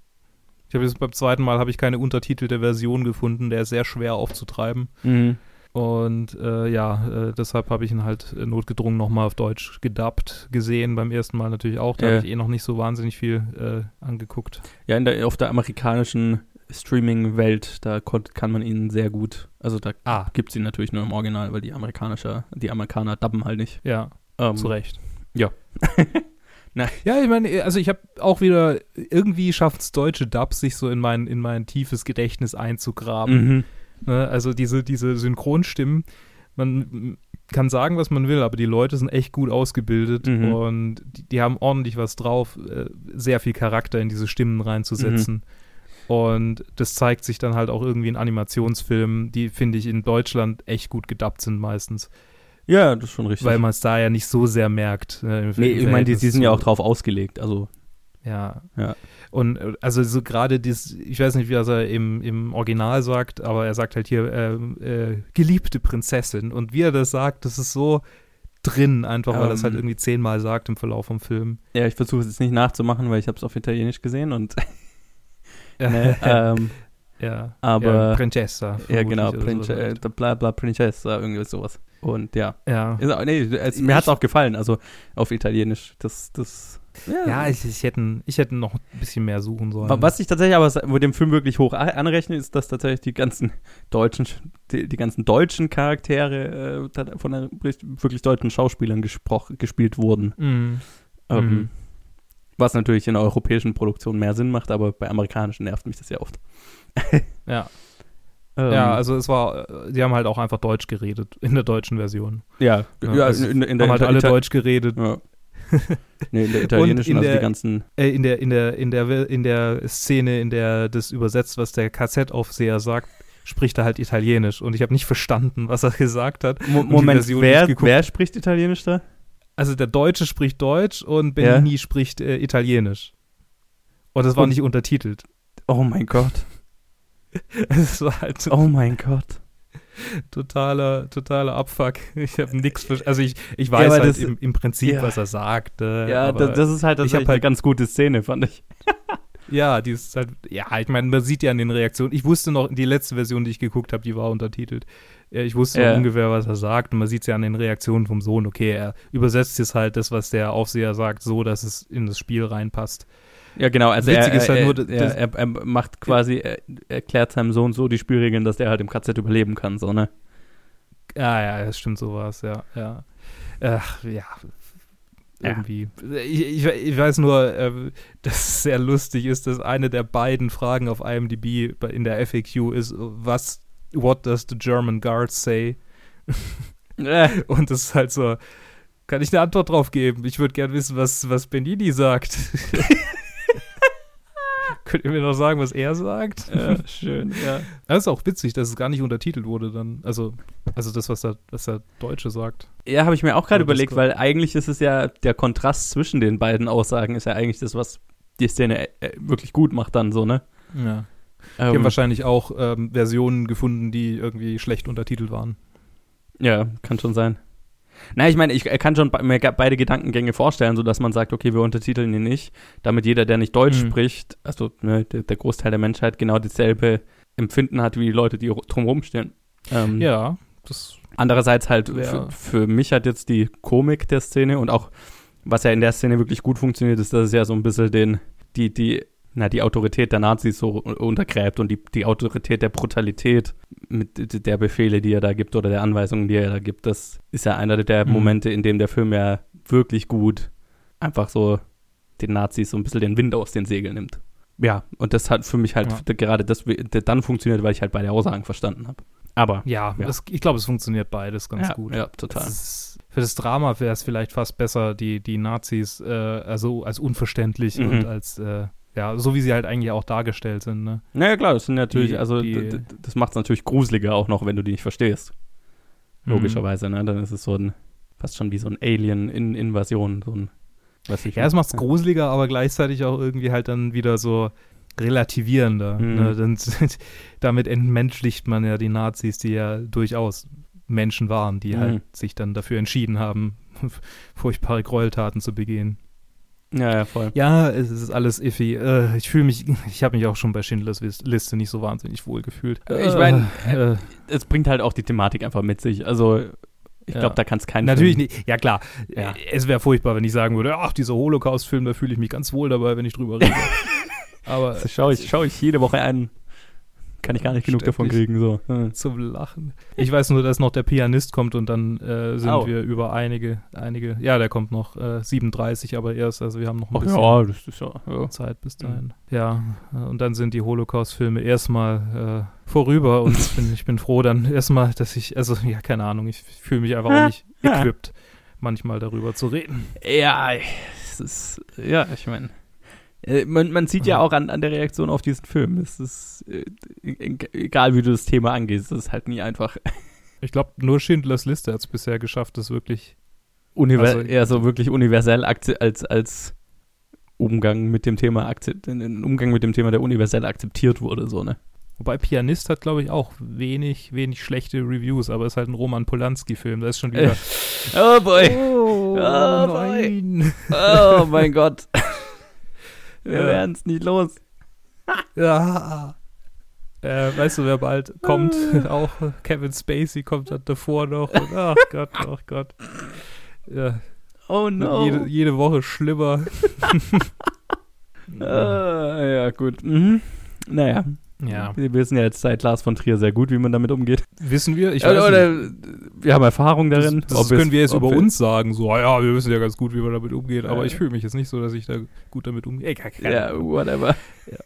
Ich habe jetzt beim zweiten Mal habe ich keine untertitelte Version gefunden, der ist sehr schwer aufzutreiben. Mhm. Und äh, ja, äh, deshalb habe ich ihn halt äh, notgedrungen nochmal auf Deutsch gedubbt gesehen. Beim ersten Mal natürlich auch. Da Ja. habe ich eh noch nicht so wahnsinnig viel äh, angeguckt. Ja, in der, auf der amerikanischen Streaming-Welt, da kann man ihn sehr gut, also da Ah, gibt es ihn natürlich nur im Original, weil die amerikanische, die Amerikaner dubben halt nicht. ja, Ähm, zu Recht. ja. Na. Ja, ich meine, also ich habe auch wieder, irgendwie schafft es deutsche Dubs, sich so in mein, in mein tiefes Gedächtnis einzugraben. Mhm. Ne? Also diese, diese Synchronstimmen, man kann sagen, was man will, aber die Leute sind echt gut ausgebildet Mhm. und die, die haben ordentlich was drauf, äh, sehr viel Charakter in diese Stimmen reinzusetzen. Mhm. Und das zeigt sich dann halt auch irgendwie in Animationsfilmen, die, finde ich, in Deutschland echt gut gedubbt sind meistens. Ja, das ist schon richtig. Weil man es da ja nicht so sehr merkt. Äh, nee, ich meine, die, die sind ja auch drauf ausgelegt, also Ja. Ja. Und äh, also so gerade das, ich weiß nicht, wie das er im, im Original sagt, aber er sagt halt hier, ähm, äh, geliebte Prinzessin. Und wie er das sagt, das ist so drin, einfach weil er es halt Ähm. irgendwie zehnmal sagt im Verlauf vom Film. ja, ich versuche es jetzt nicht nachzumachen, weil ich habe es auf Italienisch gesehen und ne, ähm, ja. aber- ja, Princessa. ja genau, Prince, so. äh, bla bla Princessa, irgendwie sowas. Und ja, ja. ist, nee, es, mir hat es auch gefallen, also auf Italienisch, das, das, Ja, ich, ich, hätte, ich hätte noch ein bisschen mehr suchen sollen. Wa- Was ich tatsächlich aber wo dem Film wirklich hoch anrechne, ist, dass tatsächlich die ganzen deutschen, die, die ganzen deutschen Charaktere äh, von wirklich deutschen Schauspielern gespielt wurden. Mhm. Ähm, Mhm. Was natürlich in der europäischen Produktion mehr Sinn macht, aber bei amerikanischen nervt mich das ja oft. Ja. Ähm, ja, also es war, die haben halt auch einfach Deutsch geredet in der deutschen Version. ja, Ja, ja, also in, in der haben halt alle Deutsch geredet. Ja. nee, in der italienischen, in also der- die ganzen. Äh, in der, in der, in der, in der Szene, in der das übersetzt, was der KZ-Aufseher sagt, spricht er halt Italienisch und ich habe nicht verstanden, was er gesagt hat. Mo Moment, wer, wer spricht Italienisch da? Also der Deutsche spricht Deutsch und Benini spricht äh, Italienisch. Und das war Und- nicht untertitelt. Oh mein Gott. Es war halt Oh mein Gott. totaler, totaler Abfuck. Ich habe nichts verstanden. Also ich, ich Ja, weiß aber halt das- im, im Prinzip, ja. was er sagt. Äh, Ja, das, das ist halt ich hab tatsächlich eine halt- ganz gute Szene, fand ich. Ja, die ist halt, ja, ich meine, man sieht ja an den Reaktionen. Ich wusste noch, die letzte Version, die ich geguckt habe, die war untertitelt. Ja, Ich wusste Ja. ungefähr, was er sagt und man sieht es ja an den Reaktionen vom Sohn. Okay, er übersetzt jetzt halt das, was der Aufseher sagt, so, dass es in das Spiel reinpasst. Ja, genau. Also er, er, halt er, er, er, macht quasi, er erklärt seinem Sohn so die Spielregeln, dass der halt im KZ überleben kann, so, ne? Ah, ja, das stimmt sowas, ja, ja. Ach, ja. Irgendwie. Ich, ich, ich weiß nur, äh, dass es sehr lustig ist, dass eine der beiden Fragen auf IMDb in der FAQ ist, was, what does the German guard say? Äh. Und das ist halt so, kann ich eine Antwort drauf geben? Ich würde gern wissen, was, was Benini sagt. Könnt ihr mir noch sagen, was er sagt? Ja, schön, ja. Das ist auch witzig, dass es gar nicht untertitelt wurde dann. Also, also das, was der, was der Deutsche sagt. Ja, habe ich mir auch gerade überlegt, weil eigentlich ist es ja, der Kontrast zwischen den beiden Aussagen ist ja eigentlich das, was die Szene äh, wirklich gut macht dann so, ne? Ja. Die ähm, haben wahrscheinlich auch ähm, Versionen gefunden, die irgendwie schlecht untertitelt waren. Ja, kann schon sein. Na, ich meine, ich kann schon mir beide Gedankengänge vorstellen, sodass man sagt, okay, wir untertiteln ihn nicht, damit jeder, der nicht Deutsch mhm. spricht, also ne, der, der, Großteil der Menschheit genau dasselbe Empfinden hat wie die Leute, die drumherum stehen. Ähm, ja, das. Andererseits halt für, für mich hat jetzt die Komik der Szene und auch was ja in der Szene wirklich gut funktioniert, ist, dass es ja so ein bisschen den, die, die na, die Autorität der Nazis so untergräbt und die, die Autorität der Brutalität mit der Befehle, die er da gibt oder der Anweisungen, die er da gibt, das ist ja einer der mhm. Momente, in dem der Film ja wirklich gut einfach so den Nazis so ein bisschen den Wind aus den Segeln nimmt. Ja, und das hat für mich halt ja. gerade das dann funktioniert, weil ich halt beide Aussagen verstanden habe. Aber ja, ja. Das, ich glaube, es funktioniert beides ganz ja, gut. Ja, total. Das für das Drama wäre es vielleicht fast besser, die, die Nazis äh, also als unverständlich mhm. und als äh, ja, so wie sie halt eigentlich auch dargestellt sind, ne? Naja, klar, das sind natürlich, die, also die, das macht es natürlich gruseliger auch noch, wenn du die nicht verstehst. Mhm. Logischerweise, ne? Dann ist es so ein, fast schon wie so ein Alien-Invasion, so ein, weiß ich Ja, es macht es gruseliger, aber gleichzeitig auch irgendwie halt dann wieder so relativierender. Mhm. Ne? Dann, damit entmenschlicht man ja die Nazis, die ja durchaus Menschen waren, die mhm. halt sich dann dafür entschieden haben, furchtbare Gräueltaten zu begehen. Ja, ja, voll. Ja, es ist alles iffy. Äh, ich fühle mich, ich habe mich auch schon bei Schindlers Liste nicht so wahnsinnig wohl gefühlt. ich meine, äh, äh, es bringt halt auch die Thematik einfach mit sich. Also, ich glaube, ja. da kann es keinen. Natürlich Film. nicht. Ja, klar. Ja. Es wäre furchtbar, wenn ich sagen würde, ach, dieser Holocaust-Film, da fühle ich mich ganz wohl dabei, wenn ich drüber rede. Aber das schaue ich, schau ich jede Woche ein kann ich gar nicht genug davon kriegen. So. Zum Lachen. Ich weiß nur, dass noch der Pianist kommt und dann äh, sind oh. wir über einige, einige, ja, der kommt noch äh, 37, aber erst, also wir haben noch ein bisschen ja, das ist ja, ja. Zeit bis dahin. Mhm. Ja, und dann sind die Holocaust-Filme erstmal äh, vorüber und ich bin, ich bin froh dann erstmal, dass ich, also ja, keine Ahnung, ich fühle mich einfach auch nicht equipped, manchmal darüber zu reden. Ja, es ist, ja, ich meine äh, man, man sieht ja auch an, an der Reaktion auf diesen Film. Es ist, äh, egal wie du das Thema angehst, es ist halt nie einfach. Ich glaube, nur Schindlers Liste hat es bisher geschafft, das wirklich. Univers also, eher so wirklich universell als, als Umgang mit dem Thema, ein Umgang mit dem Thema, der universell akzeptiert wurde, so, ne? Wobei Pianist hat, glaube ich, auch wenig, wenig schlechte Reviews, aber ist halt ein Roman Polanski-Film. Da ist schon wieder. oh boy! Oh, oh boy! Oh mein Gott! Wir ja. werden es nicht los. ja. Äh, weißt du, wer bald kommt? auch Kevin Spacey kommt dann davor noch. Und, ach Gott, ach Gott. Ja. Oh no. Jede, jede Woche schlimmer. uh, ja, gut. Mhm. Naja. Ja. Wir wissen ja jetzt seit Lars von Trier sehr gut, wie man damit umgeht. Wissen wir? Ich weiß oder, nicht. Wir haben Erfahrung darin. Das, das können wir jetzt über uns sagen. So, ja, wir wissen ja ganz gut, wie man damit umgeht. Aber ich fühle mich jetzt nicht so, dass ich da gut damit umgehe. Ja, whatever. Ja.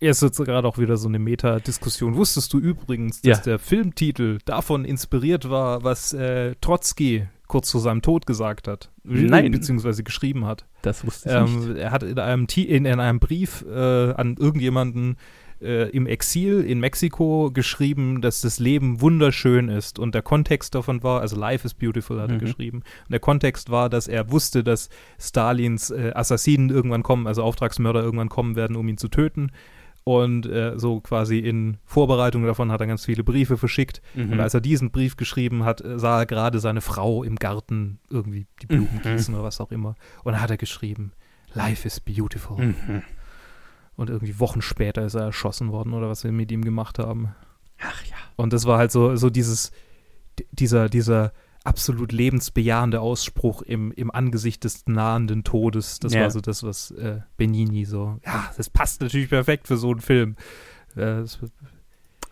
Jetzt ist gerade auch wieder so eine Meta-Diskussion. Wusstest du übrigens, dass ja. der Filmtitel davon inspiriert war, was äh, Trotzki kurz vor seinem Tod gesagt hat? Nein. Beziehungsweise geschrieben hat. Das wusste ich ähm, nicht. Er hat in einem, in, in einem Brief äh, an irgendjemanden äh, im Exil in Mexiko geschrieben, dass das Leben wunderschön ist. Und der Kontext davon war, also Life is Beautiful hat er mhm. geschrieben. Und der Kontext war, dass er wusste, dass Stalins äh, Assassinen irgendwann kommen, also Auftragsmörder irgendwann kommen werden, um ihn zu töten. Und äh, so quasi in Vorbereitung davon hat er ganz viele Briefe verschickt. Mhm. Und als er diesen Brief geschrieben hat, äh, sah er gerade seine Frau im Garten irgendwie die Blumen mhm. gießen oder was auch immer. Und da hat er geschrieben, Life is beautiful. Mhm. Und irgendwie Wochen später ist er erschossen worden oder was wir mit ihm gemacht haben. Ach ja. Und das war halt so, so dieses, dieser, dieser absolut lebensbejahende Ausspruch im, im Angesicht des nahenden Todes. Das ja. war so das, was äh, Benini so, ja, das passt natürlich perfekt für so einen Film. Äh,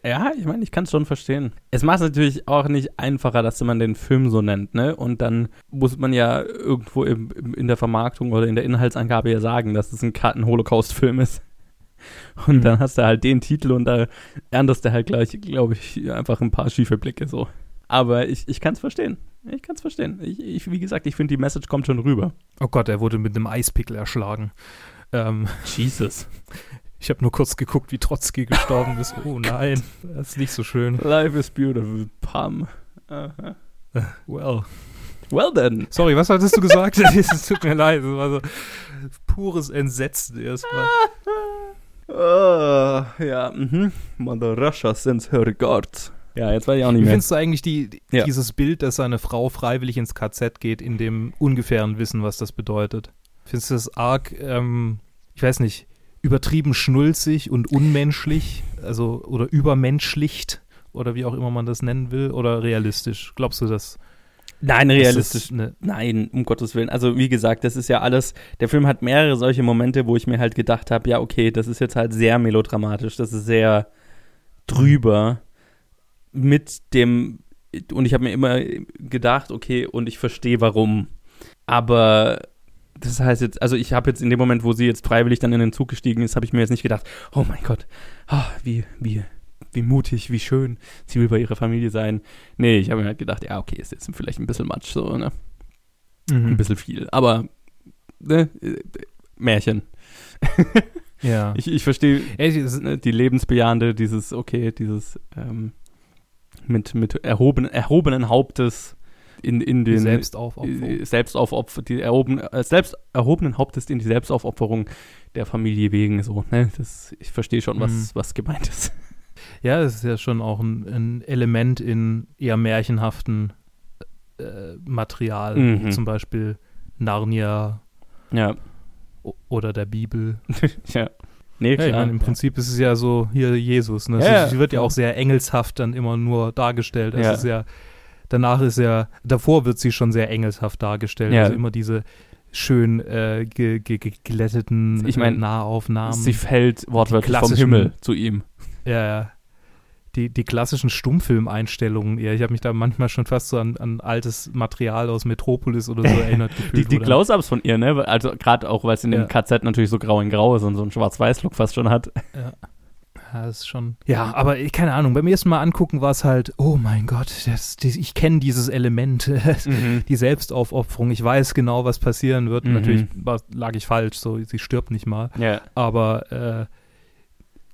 ja, ich meine, ich kann es schon verstehen. Es macht es natürlich auch nicht einfacher, dass man den Film so nennt, ne? Und dann muss man ja irgendwo im, im, in der Vermarktung oder in der Inhaltsangabe ja sagen, dass es ein, ein Holocaust-Film ist. Und dann hast du halt den Titel und da erntest du halt gleich, glaube ich, einfach ein paar schiefe Blicke so. Aber ich, ich kann es verstehen. Ich kann es verstehen. Ich, ich, wie gesagt, ich finde, die Message kommt schon rüber. Oh Gott, er wurde mit einem Eispickel erschlagen. Ähm, Jesus. ich habe nur kurz geguckt, wie Trotzki gestorben ist. Oh nein, das ist nicht so schön. Life is beautiful. Pam. Aha. Well. Well then. Sorry, was hattest du gesagt? es tut mir leid. Das war so pures Entsetzen erstmal. Oh, ja, mhm. Mother Russia sends her regards. Ja, jetzt weiß ich auch nicht Wie mehr. findest du eigentlich die, die- Ja. dieses Bild, dass seine Frau freiwillig ins KZ geht, in dem ungefähren Wissen, was das bedeutet? Findest du das arg, ähm, ich weiß nicht, übertrieben schnulzig und unmenschlich? Also, oder übermenschlicht? Oder wie auch immer man das nennen will? Oder realistisch? Glaubst du das? Nein, realistisch. Das eine, Nein, um Gottes Willen. Also wie gesagt, das ist ja alles, der Film hat mehrere solche Momente, wo ich mir halt gedacht habe, ja, okay, das ist jetzt halt sehr melodramatisch, das ist sehr drüber mit dem, und ich habe mir immer gedacht, okay, und ich verstehe warum. Aber das heißt jetzt, also ich habe jetzt in dem Moment, wo sie jetzt freiwillig dann in den Zug gestiegen ist, habe ich mir jetzt nicht gedacht, oh mein Gott, ah, wie, wie, wie mutig, wie schön, sie will bei ihrer Familie sein. Nee, ich habe mir halt gedacht, ja, okay, ist jetzt vielleicht ein bisschen Matsch, so, ne? Mhm. Ein bisschen viel. Aber, ne, Märchen. Ja. Ich, ich verstehe ne, die lebensbejahende, dieses, okay, dieses ähm, mit, mit erhoben, erhobenen Hauptes in, in die den Selbstaufopferung. äh, Selbstaufopfer, die erhoben, äh, selbst erhobenen Hauptes in die Selbstaufopferung der Familie wegen, so, ne? Das, ich verstehe schon, was, Mhm. was gemeint ist. Ja, es ist ja schon auch ein, ein Element in eher märchenhaften äh, Material, Mhm. wie zum Beispiel Narnia Ja, oder der Bibel. ja. Nee, Ja, klar. ich meine, im Prinzip ist es ja so hier Jesus. Ne? Ja, sie wird ja auch sehr engelshaft dann immer nur dargestellt. Es Ja. ist ja, danach ist ja, davor wird sie schon sehr engelshaft dargestellt. Ja. Also immer diese schön äh, ge, ge, geglätteten Ich mein, Nahaufnahmen. Sie fällt wortwörtlich vom Himmel zu ihm. Ja, ja. Die, die klassischen Stummfilmeinstellungen eher. Ich habe mich da manchmal schon fast so an, an altes Material aus Metropolis oder so erinnert Die, gefühlt. die dann- Close-Ups von ihr, ne? Also gerade auch, weil es in dem Ja. KZ natürlich so grau in grau ist und so einen Schwarz-Weiß-Look fast schon hat. Ja. Ja, ist schon. Ja, aber ich- keine Ahnung. Beim ersten Mal angucken war es halt, oh mein Gott, das, das, ich kenne dieses Element, die Selbstaufopferung. Ich weiß genau, was passieren wird. Mhm. Natürlich war, lag ich falsch, so sie stirbt nicht mal. Ja. Aber äh,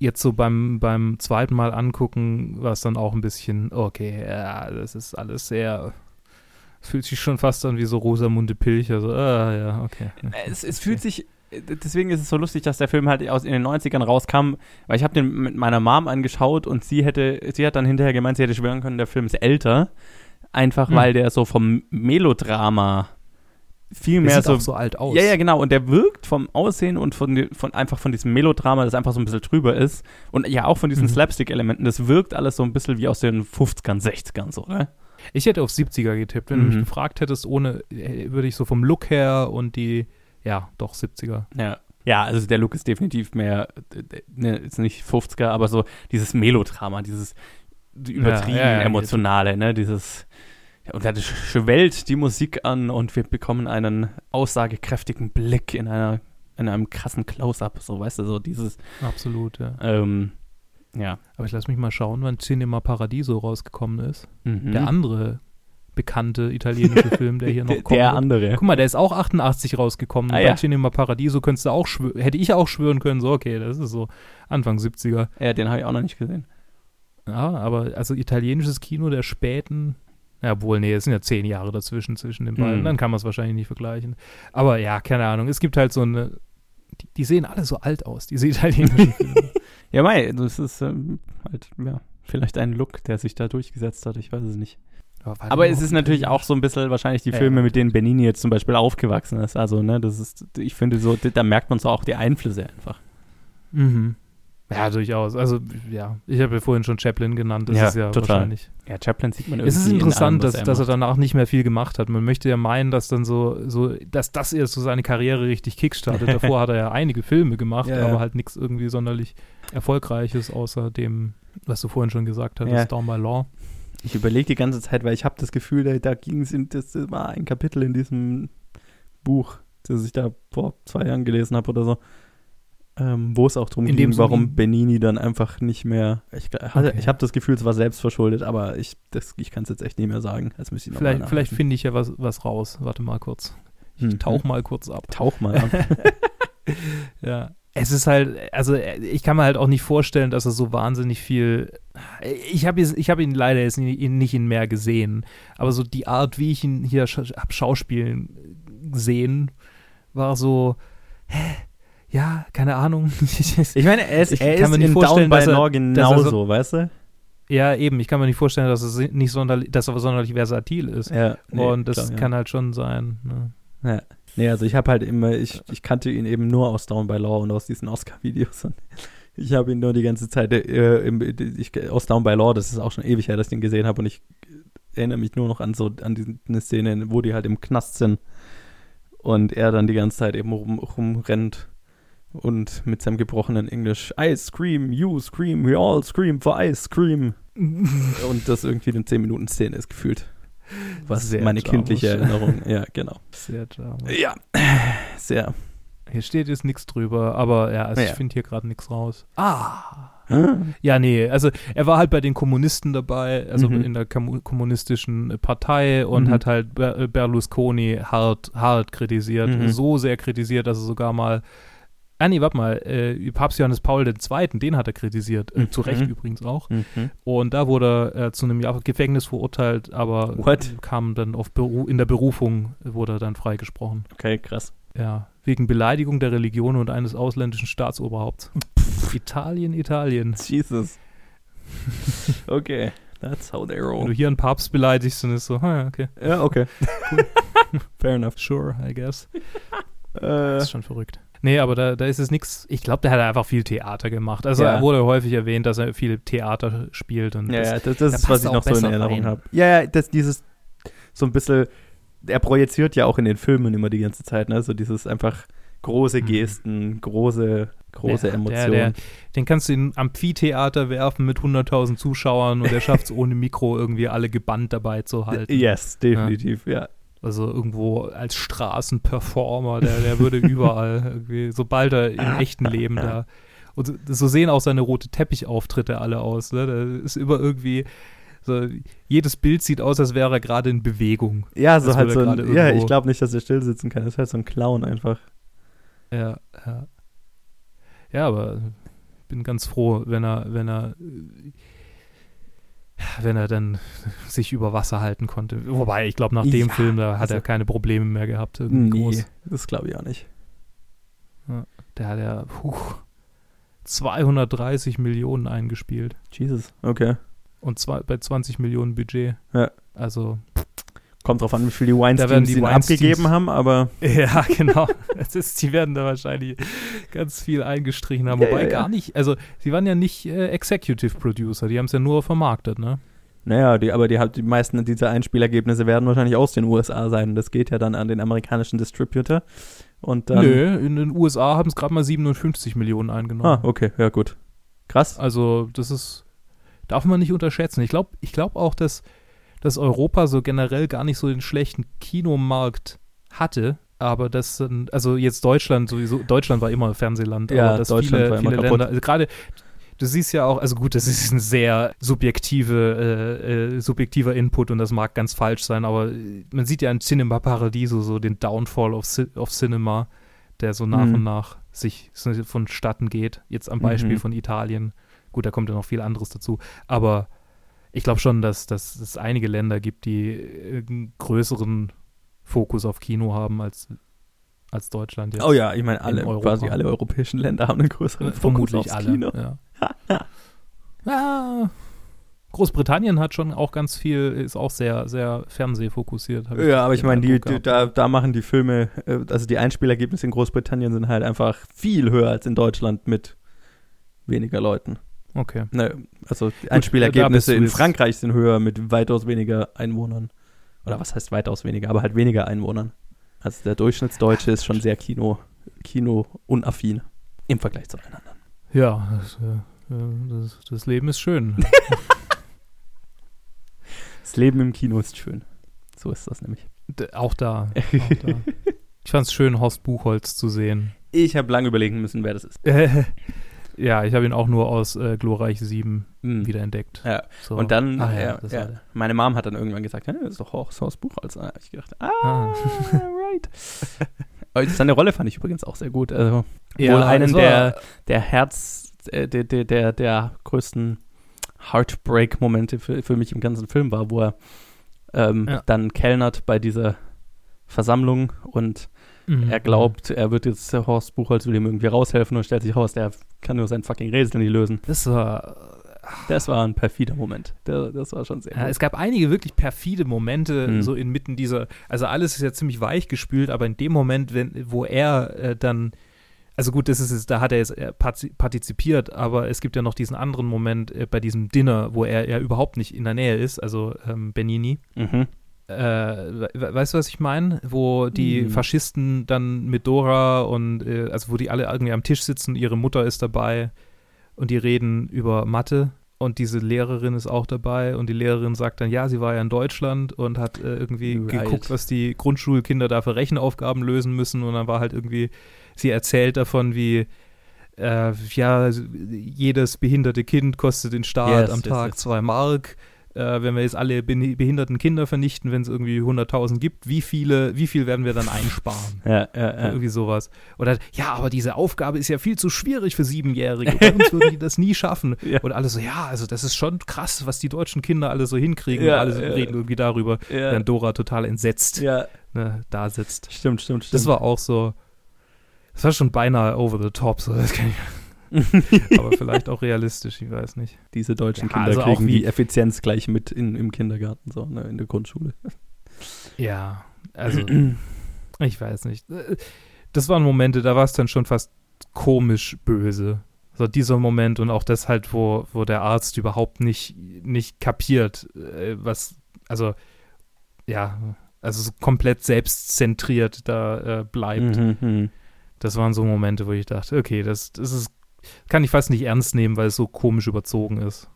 jetzt so beim, beim zweiten Mal angucken war es dann auch ein bisschen, okay, ja, das ist alles sehr. Es fühlt sich schon fast an wie so Rosamunde Pilcher. So, ah, ja, okay. Es, es fühlt sich, deswegen ist es so lustig, dass der Film halt aus in den 90ern rauskam, weil ich habe den mit meiner Mom angeschaut und sie hätte, sie hat dann hinterher gemeint, sie hätte schwören können, der Film ist älter. Einfach Hm. weil der so vom Melodrama viel mehr sieht so auch so alt aus. Ja, ja, genau. Und der wirkt vom Aussehen und von, von einfach von diesem Melodrama, das einfach so ein bisschen drüber ist. Und ja, auch von diesen Mhm. Slapstick-Elementen. Das wirkt alles so ein bisschen wie aus den 50ern, 60ern, so, ne? Ich hätte auf 70er getippt. Wenn du mich Mhm. gefragt hättest, ohne, äh, würde ich so vom Look her und die, ja, doch 70er. Ja. Ja, also der Look ist definitiv mehr, ne, ist nicht 50er, aber so dieses Melodrama, dieses übertrieben Ja, ja, ja, emotionale, ne? Dieses, und da schwellt die Musik an und wir bekommen einen aussagekräftigen Blick in einer, in einem krassen Close-Up, so, weißt du, so dieses, Absolut, ja. ähm, ja. Aber ich lass mich mal schauen, wann Cinema Paradiso rausgekommen ist. Mhm. Der andere bekannte italienische Film, der hier noch kommt. der andere. Guck mal, der ist auch 88 rausgekommen. Ah, Bei ja. Cinema Paradiso könntest du auch hätte ich auch schwören können, so okay, das ist so Anfang 70er. Ja, den habe ich auch noch nicht gesehen. Ja, aber also italienisches Kino der späten, ja wohl, nee, es sind ja zehn Jahre dazwischen zwischen den beiden, Hm. dann kann man es wahrscheinlich nicht vergleichen. Aber ja, keine Ahnung, es gibt halt so eine, die, die sehen alle so alt aus, diese italienischen Filme. Ja, mei, das ist ähm, halt, ja, vielleicht ein Look, der sich da durchgesetzt hat, ich weiß es nicht. Aber mal, es ist natürlich auch so ein bisschen wahrscheinlich die Ja, Filme, mit denen Benini jetzt zum Beispiel aufgewachsen ist. Also, ne, das ist, ich finde so, da merkt man so auch die Einflüsse einfach. Mhm. Ja, durchaus. Also, ja, ich habe ja vorhin schon Chaplin genannt. Das Ja, ist ja total. wahrscheinlich. Ja, Chaplin sieht man Es ist irgendwie in interessant, allem, dass, dass er danach nicht mehr viel gemacht hat. Man möchte ja meinen, dass dann so, so dass das erst so seine Karriere richtig kickstartet. Davor hat er ja einige Filme gemacht, Ja, ja. aber halt nichts irgendwie sonderlich Erfolgreiches, außer dem, was du vorhin schon gesagt hast, Ja. Down by Law. Ich überlege die ganze Zeit, weil ich habe das Gefühl, da, da ging es in, das war ein Kapitel in diesem Buch, das ich da vor zwei Jahren gelesen habe oder so. Ähm, wo es auch darum In ging, warum Benini dann einfach nicht mehr. Ich, Okay. ich habe das Gefühl, es war selbst verschuldet, aber ich, das- ich kann es jetzt echt nicht mehr sagen. Jetzt müsste ich noch Vielleicht, vielleicht finde ich ja was, was raus. Warte mal kurz. Ich Hm. tauch mal kurz ab. Tauch mal ab. Ja. Es ist halt, also ich kann mir halt auch nicht vorstellen, dass er so wahnsinnig viel. Ich habe ich hab ihn leider jetzt nicht in mehr gesehen, aber so die Art, wie ich ihn hier sch hab schauspielen sehen, war so, hä? Ja, keine Ahnung. Ich meine, er ist, Ich er kann ist mir nicht vorstellen, Down by dass er- genauso, so- weißt du? ja, eben, ich kann mir nicht vorstellen, dass es nicht sonderlich, dass er sonderlich versatil ist. Ja, Und das klar, ja. kann halt schon sein. Ne? Nee, also ich habe halt immer, ich, ich kannte ihn eben nur aus Down by Law und aus diesen Oscar-Videos. Ich habe ihn nur die ganze Zeit äh, im, ich, aus Down by Law, das ist auch schon ewig her, dass ich ihn gesehen habe und ich erinnere mich nur noch an so an die, eine Szene, wo die halt im Knast sind und er dann die ganze Zeit eben rum, rumrennt und mit seinem gebrochenen Englisch I scream, you scream, we all scream for ice cream und das irgendwie eine 10 Minuten Szene ist gefühlt. Was Sehr meine Jarmusch. kindliche Erinnerung, ja, genau. Sehr charmant. Ja, sehr. Hier steht jetzt nichts drüber, aber ja, also Ja. ich finde hier gerade nichts raus. Ah. Ja, nee, also er war halt bei den Kommunisten dabei, also Mhm. in der kommunistischen Partei und Mhm. hat halt Ber Berlusconi hart, hart kritisiert. Mhm. So sehr kritisiert, dass er sogar mal. Ah, nee, warte mal, äh, Papst Johannes Paul II., den hat er kritisiert. Äh, zu Mhm. Recht übrigens auch. Mhm. Und da wurde er äh, zu einem Jahr Gefängnis verurteilt, aber What? kam dann auf Beru in der Berufung, wurde er dann freigesprochen. Okay, krass. Ja, wegen Beleidigung der Religion und eines ausländischen Staatsoberhaupts. Italien, Italien. Jesus. Okay, that's how they Wenn du roll. hier einen Papst beleidigst, dann ist so, ah, ja, okay, Ja, okay. Fair enough. sure, I guess. Äh, Das ist schon verrückt. Nee, aber da, da ist es nichts. Ich glaube, der hat einfach viel Theater gemacht. Also Ja. er wurde häufig erwähnt, dass er viel Theater spielt. Und ja, das, ja, das, das da ist, was ich noch so in Erinnerung habe. Ja, ja, das dieses so ein bisschen, er projiziert ja auch in den Filmen immer die ganze Zeit, ne? So dieses einfach große Mhm. Gesten, große, große Ja, der- Emotionen. der- den kannst du in Amphitheater werfen mit 100.000 Zuschauern und er schafft es ohne Mikro irgendwie alle gebannt dabei zu halten. yes, definitiv, ja. Also irgendwo als Straßenperformer, der, der würde überall irgendwie, sobald er im echten Leben da. Und so- sehen auch seine rote Teppichauftritte alle aus. Ne? Da ist immer irgendwie, so, jedes Bild sieht aus, als wäre er gerade in Bewegung. Ja, so halt so ein, ja, ich glaube nicht, dass er still sitzen kann. Das ist halt so ein Clown einfach. Ja, ja. Ja, aber ich bin ganz froh, wenn er, wenn er, äh, wenn er dann sich über Wasser halten konnte. Wobei, ich glaube, nach dem Ja, Film, da hat also- er keine Probleme mehr gehabt. Nee, groß. das glaube ich auch nicht. Der hat ja puh, 230 Millionen eingespielt Jesus, okay. und zwei, bei 20 Millionen Budget. Ja. Also, Kommt drauf an, wie viel die Weinsteins die Weinsteins- abgegeben haben, aber ja, genau. Es ist, die werden da wahrscheinlich ganz viel eingestrichen haben. Ja, Wobei ja, gar nicht, also, sie waren ja nicht äh, Executive Producer, die haben es ja nur vermarktet, ne? naja, die, aber die, die meisten dieser Einspielergebnisse werden wahrscheinlich aus den USA sein. Das geht ja dann an den amerikanischen Distributor. Und dann. Nö, in den USA haben es gerade mal 57 Millionen eingenommen. Ah, okay, ja gut. Krass. Also, das ist, darf man nicht unterschätzen. Ich glaube ich glaub auch, dass, dass Europa so generell gar nicht so den schlechten Kinomarkt hatte. Aber das sind, also jetzt Deutschland sowieso, Deutschland war immer Fernsehland, Ja, aber dass Deutschland viele, war immer viele kaputt. Länder, also gerade, du siehst ja auch, also gut, das ist ein sehr subjektive, äh, äh, subjektiver Input und das mag ganz falsch sein, aber man sieht ja in Cinema Paradiso so den Downfall of, of Cinema, der so nach Mhm. und nach sich vonstatten geht. Jetzt am Beispiel Mhm. von Italien. Gut, da kommt ja noch viel anderes dazu. Aber ich glaube schon, dass, dass es einige Länder gibt, die äh, einen größeren Fokus auf Kino haben als, als Deutschland jetzt. Oh ja, ich meine, alle, quasi alle europäischen Länder haben einen größeren Äh, Fokus Vermutlich aufs alle. Kino. Ja. ja. Großbritannien hat schon auch ganz viel, ist auch sehr, sehr fernsehfokussiert. Ja, aber ich meine, die, die, da, da machen die Filme, äh, also die Einspielergebnisse in Großbritannien sind halt einfach viel höher als in Deutschland mit weniger Leuten. Okay. Ne, also Einspielergebnisse du in Frankreich sind höher mit weitaus weniger Einwohnern. Oder was heißt weitaus weniger, aber halt weniger Einwohnern. Also der Durchschnittsdeutsche ist schon sehr Kino, Kino-unaffin im Vergleich zu allen anderen. Ja, das, äh, äh, das, das Leben ist schön. Das Leben im Kino ist schön. So ist das nämlich. Auch da. Auch da. Ich fand es schön, Horst Buchholz zu sehen. Ich habe lange überlegen müssen, wer das ist. ja, ich habe ihn auch nur aus äh, Glorreich 7 Mhm. wiederentdeckt. Ja. So. Und dann, Ah, ja, ja, meine Mom hat dann irgendwann gesagt, das ist doch Horst Buch. Also habe ich gedacht, ah, Ah. right. Seine Rolle fand ich übrigens auch sehr gut. Also Ja, wohl einen der, der Herz, äh, der, der, der, der größten Heartbreak-Momente für, für mich im ganzen Film war, wo er ähm, Ja. dann kellnert bei dieser Versammlung und Mhm. er glaubt, er wird jetzt Horst Buchholz will ihm irgendwie raushelfen und stellt sich raus, der kann nur sein fucking Rätsel nicht lösen. Das war. Das war ein perfider Moment. Das war schon sehr Ja, es gab einige wirklich perfide Momente, Mhm. so inmitten dieser. Also, alles ist ja ziemlich weich gespült, aber in dem Moment, wenn, wo er äh, dann. Also gut, das ist es, da hat er jetzt äh, parti- partizipiert, aber es gibt ja noch diesen anderen Moment äh, bei diesem Dinner, wo er ja überhaupt nicht in der Nähe ist, also ähm, Benini. Mhm. Äh, we weißt du, was ich meine? Wo die Hm. Faschisten dann mit Dora und äh, also wo die alle irgendwie am Tisch sitzen, ihre Mutter ist dabei und die reden über Mathe und diese Lehrerin ist auch dabei und die Lehrerin sagt dann, ja, sie war ja in Deutschland und hat äh, irgendwie Right. geguckt, was die Grundschulkinder da für Rechenaufgaben lösen müssen und dann war halt irgendwie, sie erzählt davon, wie äh, ja, jedes behinderte Kind kostet den Staat Yes, am yes, Tag yes. zwei Mark. Äh, wenn wir jetzt alle behi- behinderten Kinder vernichten, wenn es irgendwie 100.000 gibt, wie viele, wie viel werden wir dann einsparen? Ja, ja, ja. Irgendwie sowas. Oder, ja, aber diese Aufgabe ist ja viel zu schwierig für Siebenjährige. Bei uns würden die das nie schaffen. Ja. Und alle so, ja, also das ist schon krass, was die deutschen Kinder alle so hinkriegen. Ja, und alle so reden irgendwie darüber, während Dora total entsetzt ne, da sitzt. Stimmt, stimmt, stimmt. Das war auch so, das war schon beinahe over the top. So, das kann ich, aber vielleicht auch realistisch, ich weiß nicht. Diese deutschen Ja, Kinder also auch kriegen wie- die Effizienz gleich mit in, im Kindergarten, so, ne, in der Grundschule. Ja, also ich weiß nicht. Das waren Momente, da war es dann schon fast komisch böse. So dieser Moment und auch das halt, wo, wo der Arzt überhaupt nicht, nicht kapiert, äh, was, also, ja, also so komplett selbstzentriert da äh, bleibt. Mhm, mhm. Das waren so Momente, wo ich dachte, okay, das, das ist, kann ich fast nicht ernst nehmen, weil es so komisch überzogen ist.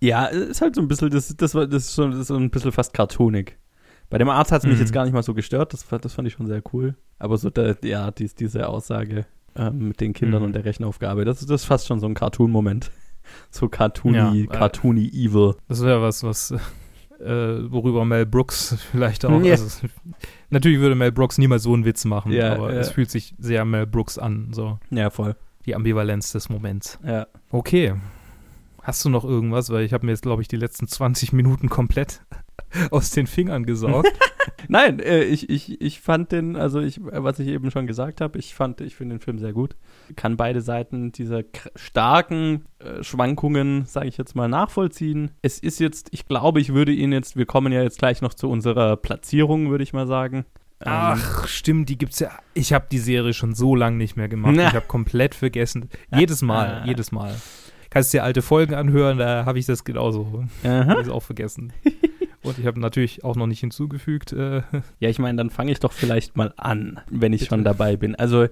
Ja, ist halt so ein bisschen, das, das, war, das, ist schon, das ist so ein bisschen fast cartoonig. Bei dem Arzt hat es mich Mhm. jetzt gar nicht mal so gestört, das, fand- das fand ich schon sehr cool. Aber so, der, ja, dies, diese Aussage ähm, mit den Kindern Mhm. und der Rechenaufgabe, das, das ist fast schon so ein Cartoon-Moment. So cartoony, Ja, äh, cartoony evil. Das wäre was, was, äh, worüber Mel Brooks vielleicht auch. Ja. Also, natürlich würde Mel Brooks niemals so einen Witz machen, Ja, aber ja. es fühlt sich sehr Mel Brooks an, so Ja, voll. Die Ambivalenz des Moments. Ja. Okay. Hast du noch irgendwas? Weil ich habe mir jetzt, glaube ich, die letzten 20 Minuten komplett aus den Fingern gesaugt. Nein, äh, ich, ich, ich fand den, also ich, äh, was ich eben schon gesagt habe, ich fand, ich finde den Film sehr gut. Kann beide Seiten dieser starken äh, Schwankungen, sage ich jetzt mal, nachvollziehen. Es ist jetzt, ich glaube, ich würde ihn jetzt, wir kommen ja jetzt gleich noch zu unserer Platzierung, würde ich mal sagen. Ähm, Ach, stimmt, die gibt's ja. Ich habe die Serie schon so lange nicht mehr gemacht. Na. Ich habe komplett vergessen. Jedes Mal, Ah. jedes Mal. Kannst dir alte Folgen anhören, da habe ich das genauso. Habe ich auch vergessen. Und ich habe natürlich auch noch nicht hinzugefügt. Äh, Ja, ich meine, dann fange ich doch vielleicht mal an, wenn ich Bitte. schon dabei bin. Also,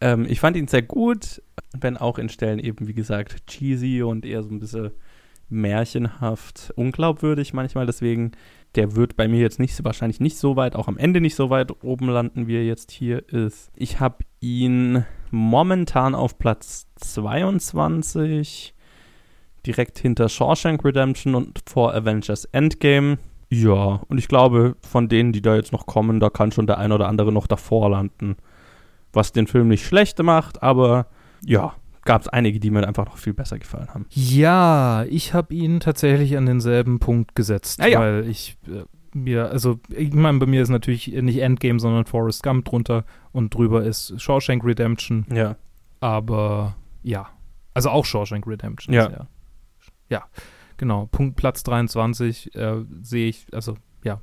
ähm, ich fand ihn sehr gut, wenn auch in Stellen eben, wie gesagt, cheesy und eher so ein bisschen märchenhaft, unglaubwürdig manchmal. Deswegen, der wird bei mir jetzt nicht, wahrscheinlich nicht so weit, auch am Ende nicht so weit oben landen, wie er jetzt hier ist. Ich habe ihn momentan auf Platz 22, direkt hinter Shawshank Redemption und vor Avengers Endgame. Ja, und ich glaube, von denen, die da jetzt noch kommen, da kann schon der ein oder andere noch davor landen. Was den Film nicht schlecht macht, aber ja, gab es einige, die mir einfach noch viel besser gefallen haben. ja, ich habe ihn tatsächlich an denselben Punkt gesetzt, Ah ja. weil ich äh, mir, also ich meine, bei mir ist natürlich nicht Endgame, sondern Forrest Gump drunter und drüber ist Shawshank Redemption, Ja. aber ja, also auch Shawshank Redemption. Ja. Ja, ja, genau. Punkt Platz 23 äh, sehe ich, also ja,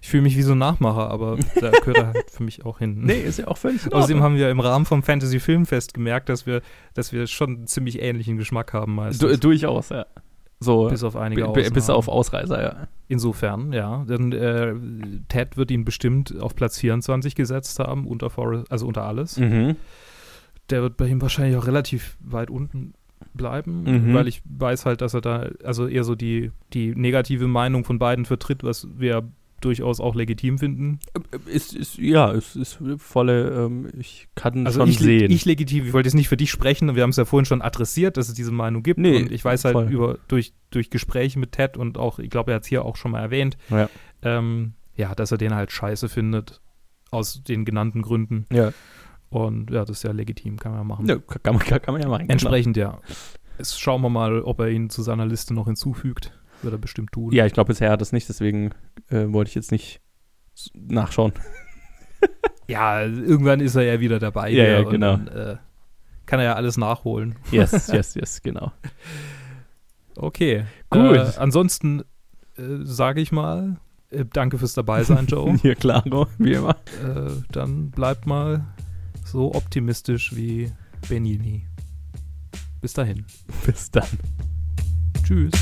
ich fühle mich wie so ein Nachmacher, aber da gehört er halt für mich auch hin. Nee, ist ja auch völlig Außerdem haben wir im Rahmen vom Fantasy Filmfest gemerkt, dass wir, dass wir schon einen ziemlich ähnlichen Geschmack haben meistens. du, durchaus, ja. So, bis auf einige b- bis Ausnahmen. auf Ausreißer, ja. Insofern, ja. Denn äh, Ted wird ihn bestimmt auf Platz 24 gesetzt haben, unter Forrest, also unter alles. Mhm. Der wird bei ihm wahrscheinlich auch relativ weit unten bleiben, Mhm. weil ich weiß halt, dass er da also eher so die, die negative Meinung von beiden vertritt, was wir durchaus auch legitim finden. Ist, ist, ja, es ist volle, ähm, ich kann Also schon ich, sehen. ich legitim, ich wollte jetzt nicht für dich sprechen, wir haben es ja vorhin schon adressiert, dass es diese Meinung gibt. Nee, und ich weiß halt voll. über, durch, durch Gespräche mit Ted und auch, ich glaube, er hat es hier auch schon mal erwähnt, Ja. ähm, ja, dass er den halt scheiße findet. Aus den genannten Gründen. ja. Und ja, das ist ja legitim, kann man ja machen. ja kann, man, kann, man ja machen. Entsprechend, ja. Jetzt schauen wir mal, ob er ihn zu seiner Liste noch hinzufügt. Wird er bestimmt tun. Genau. Ja, ich glaube, bisher hat er es nicht, deswegen äh, wollte ich jetzt nicht nachschauen. Ja, irgendwann ist er ja wieder dabei. Ja, ja, und genau. Dann, äh, kann er ja alles nachholen. Yes, yes, yes, genau. Okay. Gut. Äh, ansonsten äh, sage ich mal, äh, danke fürs Dabeisein, Joe. Hier, klaro, wie immer. äh, dann bleibt mal so optimistisch wie Benini. Bis dahin. Bis dann. Tschüss.